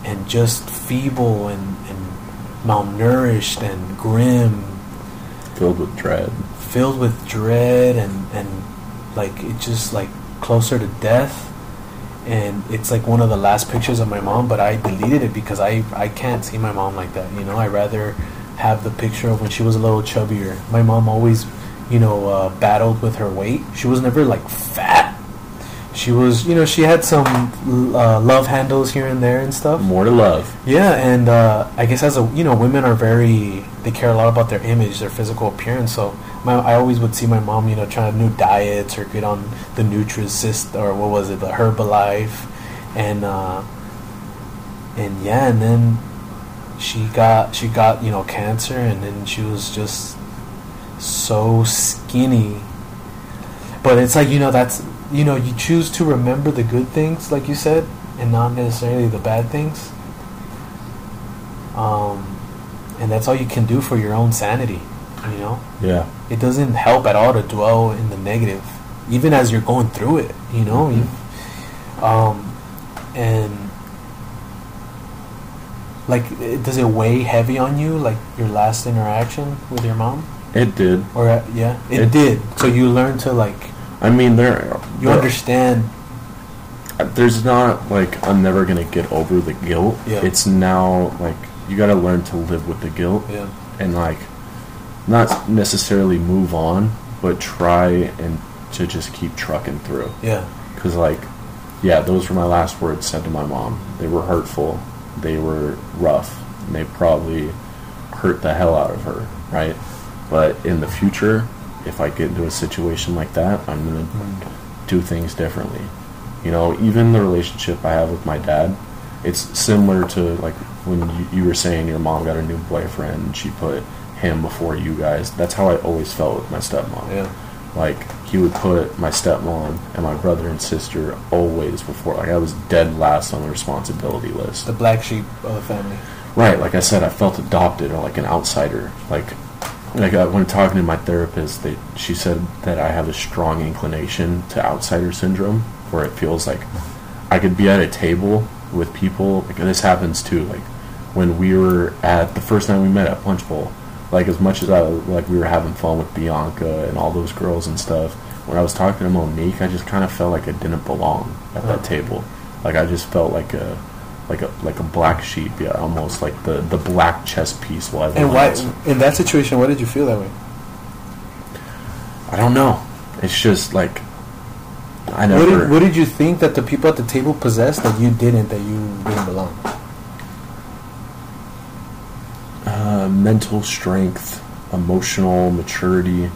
and just feeble and, and malnourished and grim. Filled with dread. filled with dread and and like it just like closer to death. And it's like one of the last pictures of my mom but i deleted it because i i can't see my mom like that you know? I rather have the picture of when she was a little chubbier. My mom always you know uh, battled with her weight she was never like fat she was you know she had some uh, love handles here and there and stuff More to love. yeah, and uh, I guess as a you know, women are very they care a lot about their image, their physical appearance. So my I always would see my mom, you know, trying new diets or get on the Nutrisystem or what was it, the Herbalife, and uh, and yeah, and then she got she got you know cancer, and then she was just so skinny. But it's like you know that's you know you choose to remember the good things, like you said, and not necessarily the bad things. Um, and that's all you can do for your own sanity. You know, Yeah. it doesn't help at all to dwell in the negative, even as you're going through it. You know, Mhm. You- um, and like, does it weigh heavy on you? Like your last interaction with your mom, It did. or uh, yeah, it, It- did. So you learn to like I mean, there. you there- understand. There's not like I'm never gonna get over the guilt. Yeah. It's now like you got to learn to live with the guilt Yeah, and like not necessarily move on, but try and to just keep trucking through. yeah, Because, like, yeah, those were my last words said to my mom. They were hurtful, they were rough, and they probably hurt the hell out of her, right? But in the future, if I get into a situation like that, I'm going to do things differently. You know, even the relationship I have with my dad, it's similar to like when you, you were saying your mom got a new boyfriend and she put him before you guys. That's how I always felt with my stepmom. yeah, Like he would put my stepmom and my brother and sister always before. Like I was dead last on the responsibility list. the black sheep of the family. Right, like I said, I felt adopted or like an outsider. Like like uh, when talking to my therapist, they she said that I have a strong inclination to outsider syndrome, where it feels like I could be at a table with people. Like, this happens too. Like when we were at the first time we met at Punch Bowl. Like as much as I like, we were having fun with Bianca and all those girls and stuff. When I was talking to Monique, I just kind of felt like I didn't belong at that Oh. table. Like I just felt like a like a like a black sheep, yeah, almost like the the black chess piece. While And why, else- in that situation, why did you feel that way? I don't know. It's just like I What never. did, what did you think that the people at the table possessed that you didn't, that you didn't belong? uh, mental strength, emotional maturity.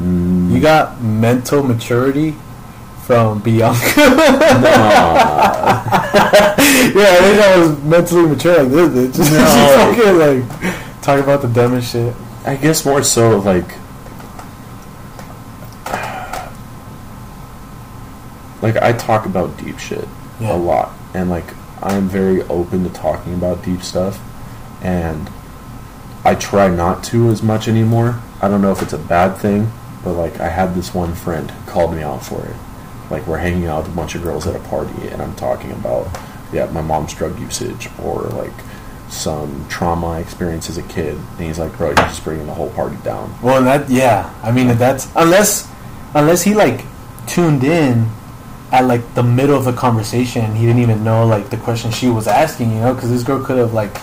Mm, You got mental maturity from Bianca. Yeah, I think I was mentally mature like this. Bitch. Just No. fucking like talk about the dumbest shit. I guess more so like like I talk about deep shit Yeah. a lot and like I'm very open to talking about deep stuff and I try not to as much anymore. I don't know if it's a bad thing, but like I had this one friend who called me out for it. Like we're hanging out with a bunch of girls at a party and I'm talking about yeah, my mom's drug usage or like some trauma I experienced as a kid. And he's like, bro, you're just bringing the whole party down. Well, that yeah. I mean, that's unless unless he like tuned in at like the middle of the conversation, he didn't even know like the question she was asking. You know, because this girl could have like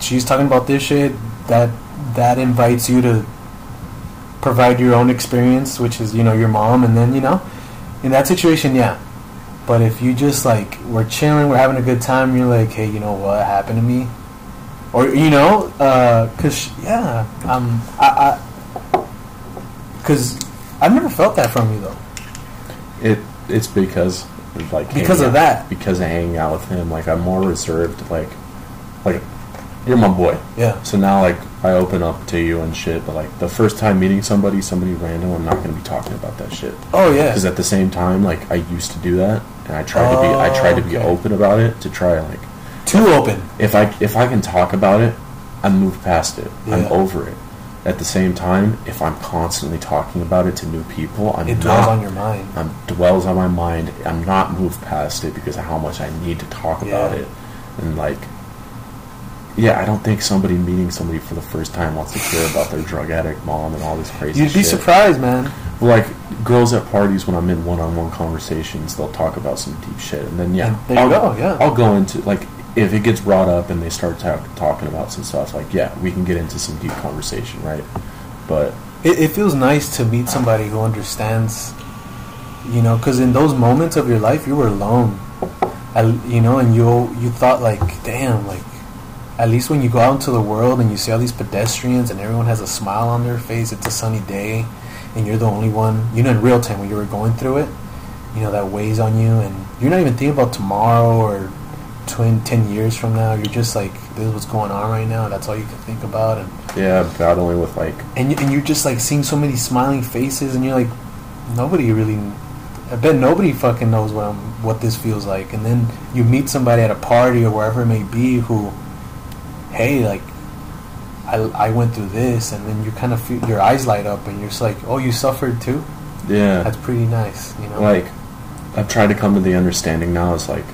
she's talking about this shit that that invites you to provide your own experience, which is you know your mom, and then you know in that situation, yeah. But if you just like we're chilling, we're having a good time, you're like, hey, you know what happened to me, or you know, because yeah, um, I, because I've never felt that from you though. It it's because like Because of out- that. Because of hanging out with him, like I'm more reserved. Like, like you're my boy. Yeah, So now, like I open up to you and shit. But like the first time meeting somebody, somebody random, I'm not gonna be talking about that shit. oh yeah, Because at the same time, like I used to do that, and I tried to be I tried to be Oh, okay. open about it to try like too open. if I if I can talk about it, I move past it. I'm over it. At the same time, if I'm constantly talking about it to new people, I'm It not on your mind. um, dwells on my mind. I'm not moved past it because of how much I need to talk about it. And like, yeah, I don't think somebody meeting somebody for the first time wants to hear about their drug addict mom and all this crazy. You'd be shit. surprised, man. Like girls at parties when I'm in one-on-one conversations, they'll talk about some deep shit, and then yeah, And I'll, go, yeah. I'll go into like if it gets brought up and they start talk, talking about some stuff, like yeah, we can get into some deep conversation, right? But It, it feels nice to meet somebody who understands, you know, because in those moments of your life, you were alone, I- you know, and you you thought like, damn, like, at least when you go out into the world and you see all these pedestrians and everyone has a smile on their face, it's a sunny day, and you're the only one, you know, in real time when you were going through it, you know, that weighs on you, and you're not even thinking about tomorrow or twin, 10 years from now. You're just like, this is what's going on right now. That's all you can think about, and yeah, battling with like and, you, and you're just like seeing so many smiling faces and you're like nobody really i bet nobody fucking knows what I'm, what this feels like and then you meet somebody at a party or wherever it may be who hey like i, I went through this and then you kind of feel your eyes light up and you're just like oh you suffered too yeah, that's pretty nice you know like I've tried to come to the understanding now is like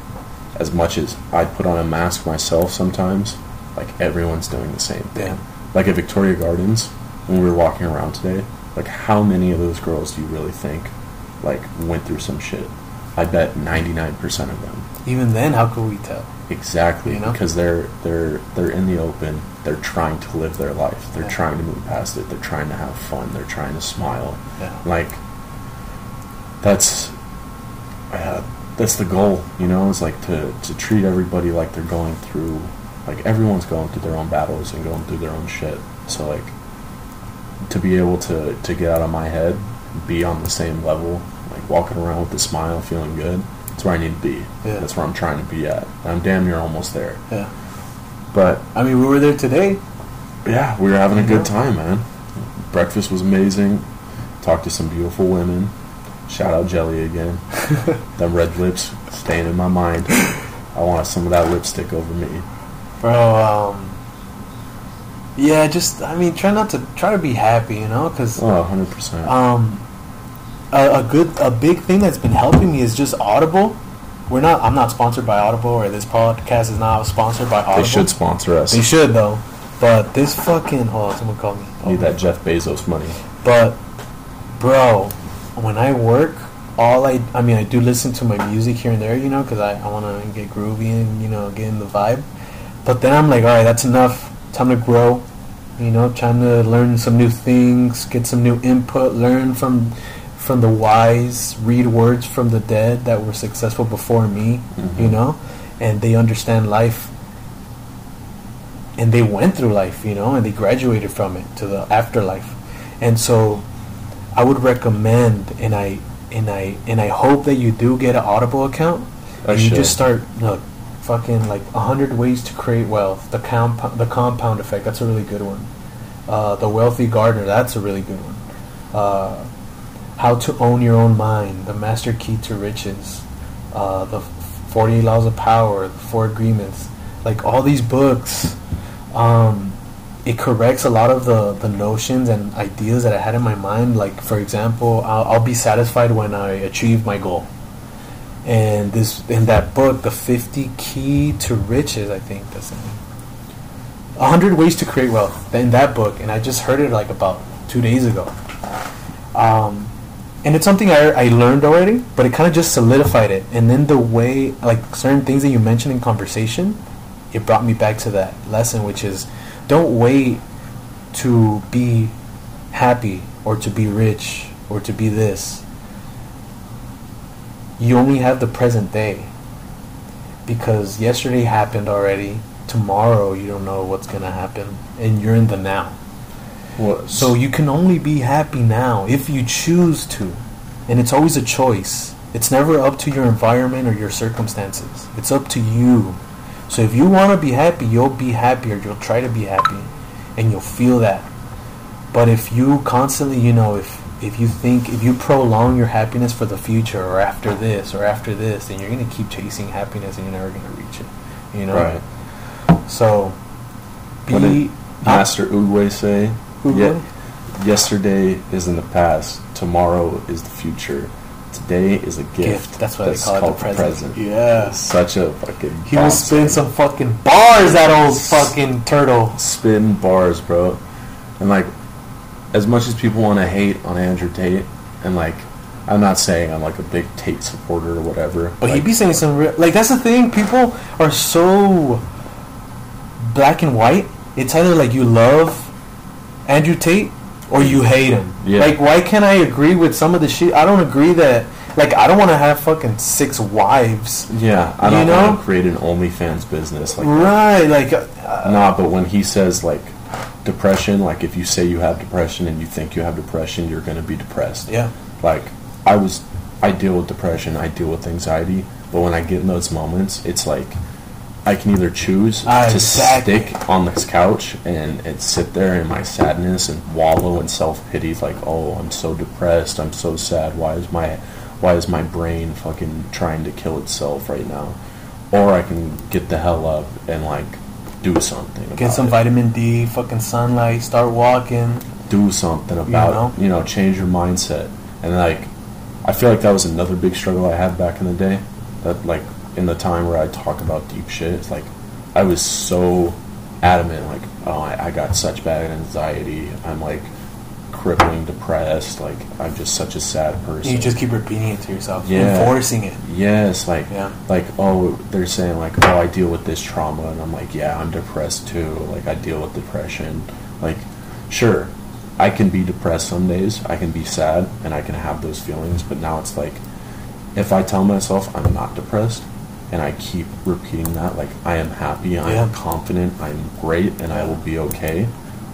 as much as I put on a mask myself sometimes, like everyone's doing the same thing. Yeah. Like at Victoria Gardens, when we were walking around today, like how many of those girls do you really think like went through some shit? I bet ninety nine percent of them. even then how could we tell Exactly, You know? because they're they're they're in the open. They're trying to live their life. They're Yeah. trying to move past it. They're trying to have fun. They're trying to smile. yeah Like that's uh, that's the goal, you know. Is like to to treat everybody like they're going through, like everyone's going through their own battles and going through their own shit. So like to be able to to get out of my head, be on the same level, like walking around with a smile, feeling good. That's where I need to be. Yeah. That's where I'm trying to be at. I'm damn near almost there. yeah But i mean we were there today yeah, we were having a good time, man. Breakfast was amazing. Talked to some beautiful women. Shout out Jelly again. Them red lips staying in my mind. I want some of that lipstick over me. Bro, um, Yeah, just I mean, try not to try to be happy, you know, because Oh, 100 percent. um, a, a good a big thing that's been helping me is just Audible. We're not. I'm not sponsored by Audible, or this podcast is not sponsored by Audible. They should sponsor us. They should though. But this fucking oh, someone called me. Oh, Need that Jeff Bezos money. But, bro, when I work, all I I mean, I do listen to my music here and there, you know, because I, I want to get groovy and you know get in the vibe. But then I'm like, all right, that's enough. Time to grow. You know, trying to learn some new things, get some new input, learn from from the wise, read words from the dead that were successful before me. Mhm. You know, and they understand life and they went through life, you know, and they graduated from it to the afterlife. And so I would recommend and I and I and I hope that you do get an Audible account. I and you just start look fucking like a hundred ways to create wealth. The compound the compound effect, that's a really good one. Uh, the wealthy gardener, that's a really good one. Uh, how to own your own mind, the master key to riches, uh, the 40 laws of power, the four agreements, like all these books, um, it corrects a lot of the, the notions and ideas that I had in my mind. Like, for example, I'll, I'll be satisfied when I achieve my goal. And this in that book, the 50 key to riches, I think that's name. 100 ways to create wealth in that book and i just heard it like about two days ago um, and it's something I, I learned already but it kind of just solidified it. And then the way like certain things that you mentioned in conversation it brought me back to that lesson which is don't wait to be happy or to be rich or to be this. You only have the present day. Because yesterday happened already. Tomorrow you don't know what's going to happen. And you're in the now so you can only be happy now if you choose to and it's always a choice it's never up to your environment or your circumstances it's up to you so if you want to be happy you'll be happier. you'll try to be happy and you'll feel that but if you constantly you know if if you think if you prolong your happiness for the future or after this or after this then you're going to keep chasing happiness and you're never going to reach it you know right. so, be Master Oogway say? Oogway? Ye- yesterday is in the past. Tomorrow is the future. Today is a gift. gift. That's why they call it called the present. It's Yeah. Such a fucking. He was song. some fucking bars. That old fucking turtle. spin bars, bro. And like, as much as people want to hate on Andrew Tate, and like, I'm not saying I'm like a big Tate supporter or whatever. But like, he be saying some real. Like that's the thing. People are so black and white. It's either like you love Andrew Tate or you hate him. Yeah. Like why can't I agree with some of the shit? I don't agree that. Like I don't want to have fucking six wives. Yeah, I don't know? want to create an OnlyFans business like that. Right. Like. Uh, Nah, but when he says like depression, like if you say you have depression and you think you have depression, you're gonna be depressed. yeah. Like I was, I deal with depression, I deal with anxiety, but when I get in those moments, it's like I can either choose Ah, to exactly. stick on this couch and, and sit there in my sadness and wallow in self pity, like oh I'm so depressed, I'm so sad. Why is my why is my brain fucking trying to kill itself right now? Or I can get the hell up and like do something. Get some it. vitamin D, fucking sunlight, start walking. do something about know? you know change your mindset and like i feel like that was another big struggle i had back in the day that like in the time where i talk about deep shit it's like i was so adamant like oh i, I got such bad anxiety. I'm like crippling depressed. Like i'm just such a sad person. You just keep repeating it to yourself, Yeah. enforcing it. Yes, like Yeah. like oh they're saying like oh I deal with this trauma. And I'm like yeah I'm depressed too. Like I deal with depression. Like sure I can be depressed some days. I can be sad and I can have those feelings. But now it's like if I tell myself I'm not depressed and I keep repeating that like I am happy I am Yeah. confident I'm great and I will be okay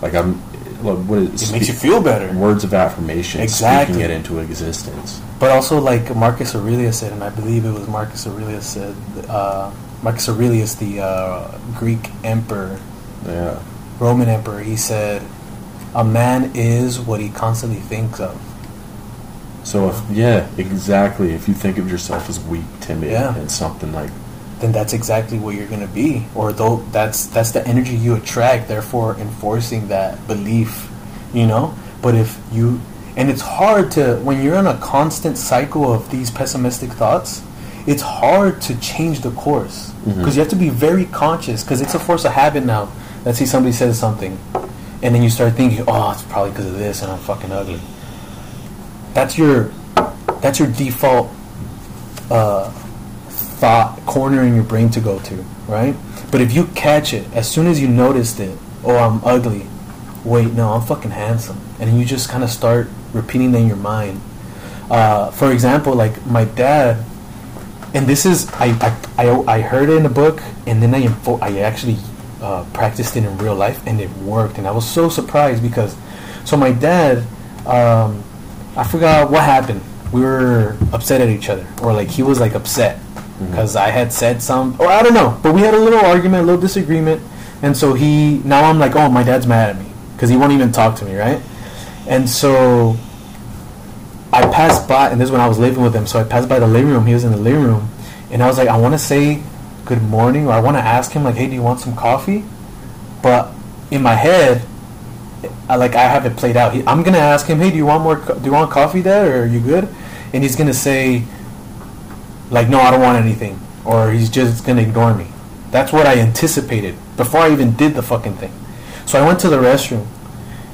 like I'm what is It makes you feel better. words of affirmation Exactly. speaking it into existence But also, like Marcus Aurelius said, and I believe it was Marcus Aurelius said, uh, Marcus Aurelius, the uh, Greek emperor, yeah Roman emperor, he said, "A man is what he constantly thinks of." So if yeah, exactly. If you think of yourself as weak, timid, Yeah. and something like then that's exactly what you're gonna be, or though that's that's the energy you attract. Therefore, enforcing that belief, you know. But if you and it's hard to when you're in a constant cycle of these pessimistic thoughts, it's hard to change the course mm-hmm. because you have to be very conscious because it's a force of habit now. Let's say somebody says something, and then you start thinking, "Oh, it's probably because of this, and I'm fucking ugly." That's your that's your default uh, thought corner in your brain to go to, right? But if you catch it as soon as you noticed it, oh, I'm ugly. Wait, no, I'm fucking handsome, and you just kind of start repeating that in your mind. Uh, for example, like my dad, and this is I, I, I, I heard it in a book, and then I info- I actually uh, practiced it in real life, and it worked, and I was so surprised because, so my dad, um, I forgot what happened. We were upset at each other, or like he was like upset mm-hmm. because I had said some, or I don't know, but we had a little argument, a little disagreement, and so he now I'm like, oh, my dad's mad at me because he won't even talk to me, right? And so I passed by, and this is when I was living with him. So I passed by the living room. He was in the living room, and I was like, I want to say good morning, or I want to ask him like, Hey, do you want some coffee? But in my head, Like I have it played out. He, I'm gonna ask him, Hey, do you want more? Do you want coffee, Dad, or are you good? And he's gonna say, like, No, I don't want anything, or he's just gonna ignore me. That's what I anticipated before I even did the fucking thing. So I went to the restroom,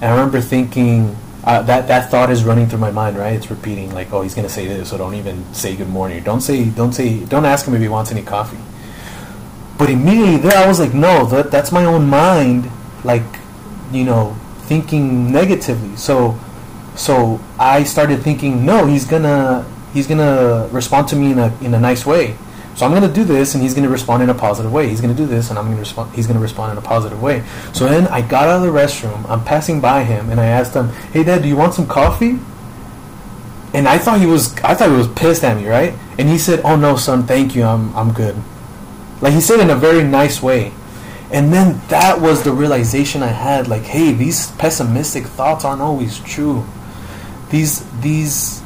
and I remember thinking uh, that that thought is running through my mind, right? It's repeating like, "Oh, he's gonna say this," so don't even say good morning. Don't say, don't say, don't ask him if he wants any coffee. But immediately there, I was like, "No, that that's my own mind, like, you know, thinking negatively." So, so I started thinking, "No, he's gonna he's gonna respond to me in a in a nice way." So I'm gonna do this, and he's gonna respond in a positive way. He's gonna do this, and I'm gonna respond. He's gonna respond in a positive way. So then I got out of the restroom. I'm passing by him, and I asked him, "Hey, Dad, do you want some coffee?" And I thought he was. I thought he was pissed at me, right? And he said, "Oh no, son, thank you. I'm I'm good." Like he said in a very nice way. And then that was the realization I had. Like, hey, these pessimistic thoughts aren't always true. These these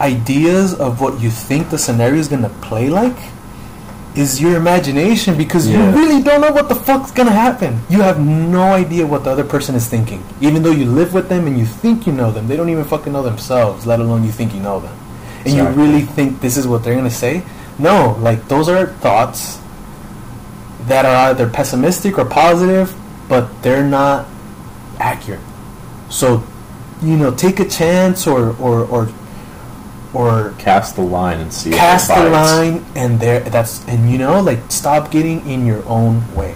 ideas of what you think the scenario is gonna play like is your imagination because Yeah. you really don't know what the fuck's gonna happen. You have no idea what the other person is thinking. Even though you live with them and you think you know them, they don't even fucking know themselves, let alone you think you know them. And you really think this is what they're gonna say? No, like those are thoughts that are either pessimistic or positive, but they're not accurate. So, you know, take a chance or or or or Cast the line and see. cast the line and there that's and you know like stop getting in your own way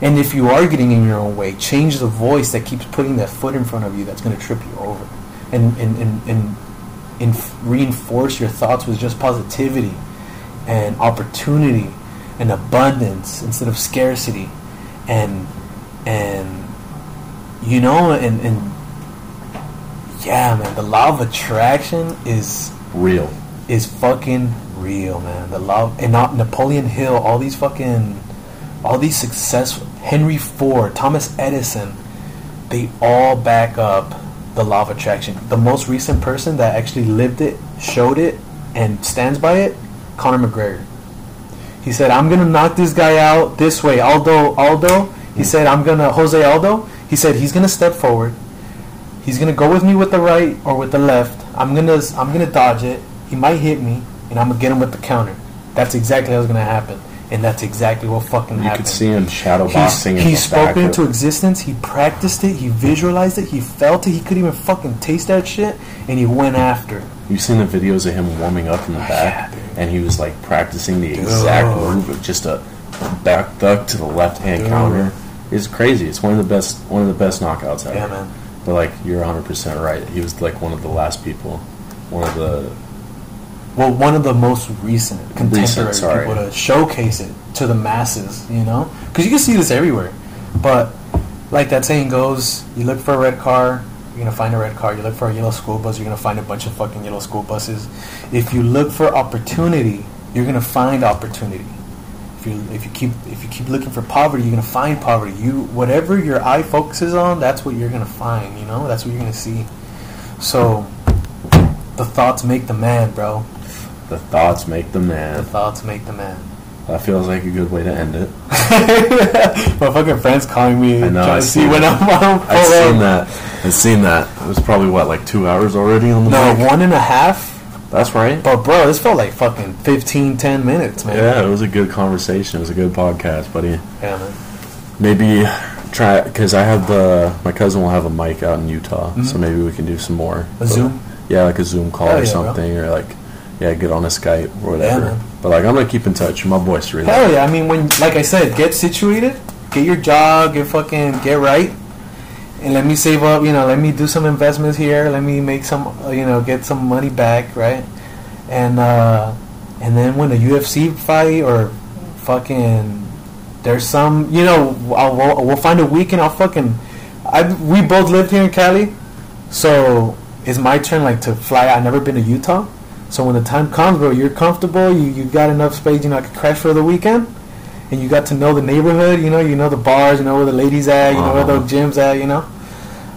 and if you are getting in your own way change the voice that keeps putting that foot in front of you that's going to trip you over and and and, and, and reinforce your thoughts with just positivity and opportunity and abundance instead of scarcity and and you know and and yeah man the law of attraction is Real. is fucking real, man. The love and not Napoleon Hill, all these fucking, all these successful Henry Ford, Thomas Edison, they all back up the law of attraction. The most recent person that actually lived it, showed it, and stands by it, Conor McGregor. He said, "I'm gonna knock this guy out this way." Aldo, Aldo. He said, "I'm gonna Jose Aldo." He said he's gonna step forward. He's gonna go with me with the right or with the left. I'm gonna I'm gonna dodge it. He might hit me, and I'm gonna get him with the counter. That's exactly what's gonna happen, and that's exactly what fucking You happened. could see him shadow He's, boxing. in he the spoke back into existence. He practiced it. He visualized it. He felt it. He could even fucking taste that shit, and he went after. You've seen the videos of him warming up in the oh, back, Yeah, and he was like practicing the exact Dude. move of just a back duck to the left hand counter. It's crazy. It's one of the best one of the best knockouts ever. Yeah, man. But like you're 100 percent right. He was like one of the last people, one of the Well, one of the most recent contemporary sorry. people to showcase it to the masses, you know? Because you can see this everywhere. But, like that saying goes, you look for a red car, you're going to find a red car. You look for a yellow school bus, you're going to find a bunch of fucking yellow school buses. If you look for opportunity, you're going to find opportunity. If you, if you keep if you keep looking for poverty, you're gonna find poverty. You whatever your eye focuses on, that's what you're gonna find. You know, that's what you're gonna see. So, the thoughts make the man, bro. The thoughts make the man. The thoughts make the man. That feels like a good way to end it. My fucking friends calling me I know, trying I to see seen when. I'm, I'm I've seen that. I've seen that. It was probably what, like two hours already on the No, mic? one and a half. That's right. But bro, this felt like fucking 15, 10 minutes, man. Yeah, it was a good conversation. It was a good podcast, buddy. Yeah, man. Maybe try because I have the my cousin will have a mic out in Utah, so maybe we can do some more. Mm-hmm. A Zoom? Yeah, like a Zoom call Hell or yeah, bro. something, or like yeah, get on a Skype or whatever. man. but like I'm gonna keep in touch. with My boys really. Hell yeah! I mean, when like I said, get situated, get your job, get fucking get right, and let me save up. You know, let me do some investments here. Let me make some. uh, You know, get some money back, right? And uh, and then when a UFC fight or fucking there's some. You know, I'll, we'll, we'll find a weekend. I'll fucking. I we both lived here in Cali, so it's my turn like to fly. I've never been to Utah. So when the time comes, bro, you're comfortable. You you got enough space. You know, I could crash for the weekend, and you got to know the neighborhood. You know, you know the bars. You know where the ladies at. You know where Uh-huh. the gyms at. You know,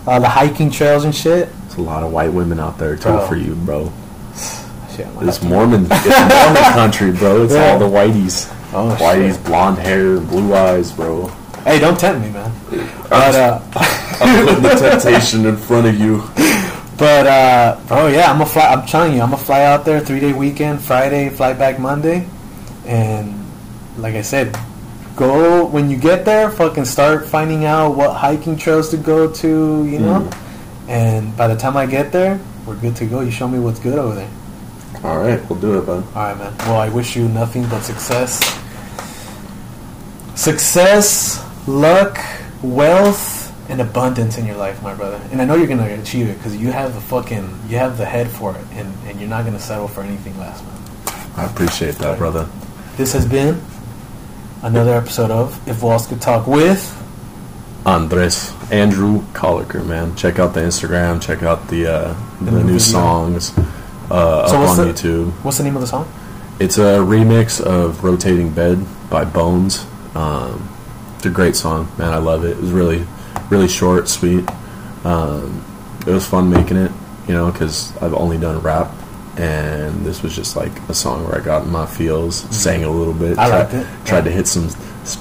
uh, the hiking trails and shit. There's a lot of white women out there too Bro. for you, bro. Shit, I'm to- Mormon, it's Mormon country, bro. It's Yeah. all the whiteys. Oh, whiteys, shit. blonde hair, blue eyes, bro. Hey, don't tempt me, man. But uh, I'm putting the temptation in front of you. But uh, bro, yeah, I'm gonna fly. I'm telling you, I'm gonna fly out there three day weekend, Friday, fly back Monday, and like I said, go when you get there. Fucking start finding out what hiking trails to go to. You know, and by the time I get there, we're good to go. You show me what's good over there. All right, we'll do it, bud. All right, man. Well, I wish you nothing but success. Success, luck, wealth, and abundance in your life, my brother. And I know you're gonna achieve it because you have the fucking, you have the head for it, and, and you're not gonna settle for anything less, man. I appreciate that, brother. This has been another episode of If Walls Could Talk with. Andres Andrew Koelliker, man. Check out the Instagram. Check out the uh, the, The new songs uh, So up on the- YouTube. What's the name of the song? It's a remix of "Rotating Bed" by Bones. Um, it's a great song, man. I love it. It was really, really short, sweet. Um, it was fun making it, you know, because I've only done rap, and this was just like a song where I got in my feels, sang a little bit, I tried, liked it. tried to hit some,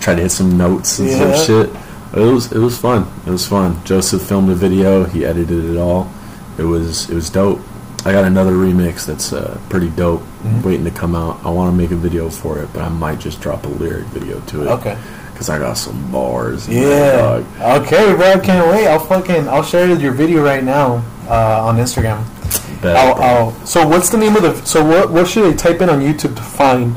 tried to hit some notes and Yeah. some shit. It was, it was fun. It was fun. Joseph filmed the video. He edited it all. It was, it was dope. I got another remix that's uh, pretty dope, Mhm. waiting to come out. I want to make a video for it, but I might just drop a lyric video to it. Okay. Because I got some bars. Yeah. Okay, bro. I Can't wait. I'll fucking, I'll share your video right now uh, on Instagram. Bet, I'll. I'll, so what's the name of the? So what? What should they type in on YouTube to find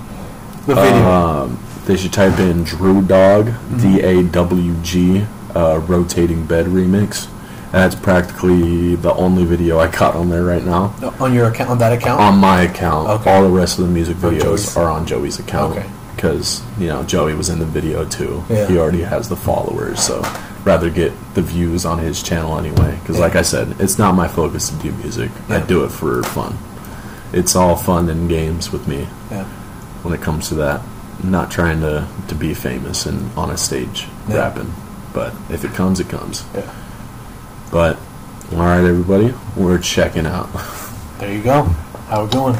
the video? Um, they should type in Drew Dog, Mm-hmm. D A W G, uh, rotating bed remix. That's practically the only video I got on there right now. on your account, on that account. On my account, Okay. all the rest of the music videos are on Joey's account. Okay. Because, you know, Joey was in the video too. Yeah. He already has the followers, so rather get the views on his channel anyway. Because, Yeah. like I said, it's not my focus to do music. Yeah. I do it for fun. It's all fun and games with me yeah. when it comes to that. I'm not trying to, to be famous and on a stage rapping. But if it comes, it comes. Yeah. But, alright, everybody, we're checking out. There you go. How we going?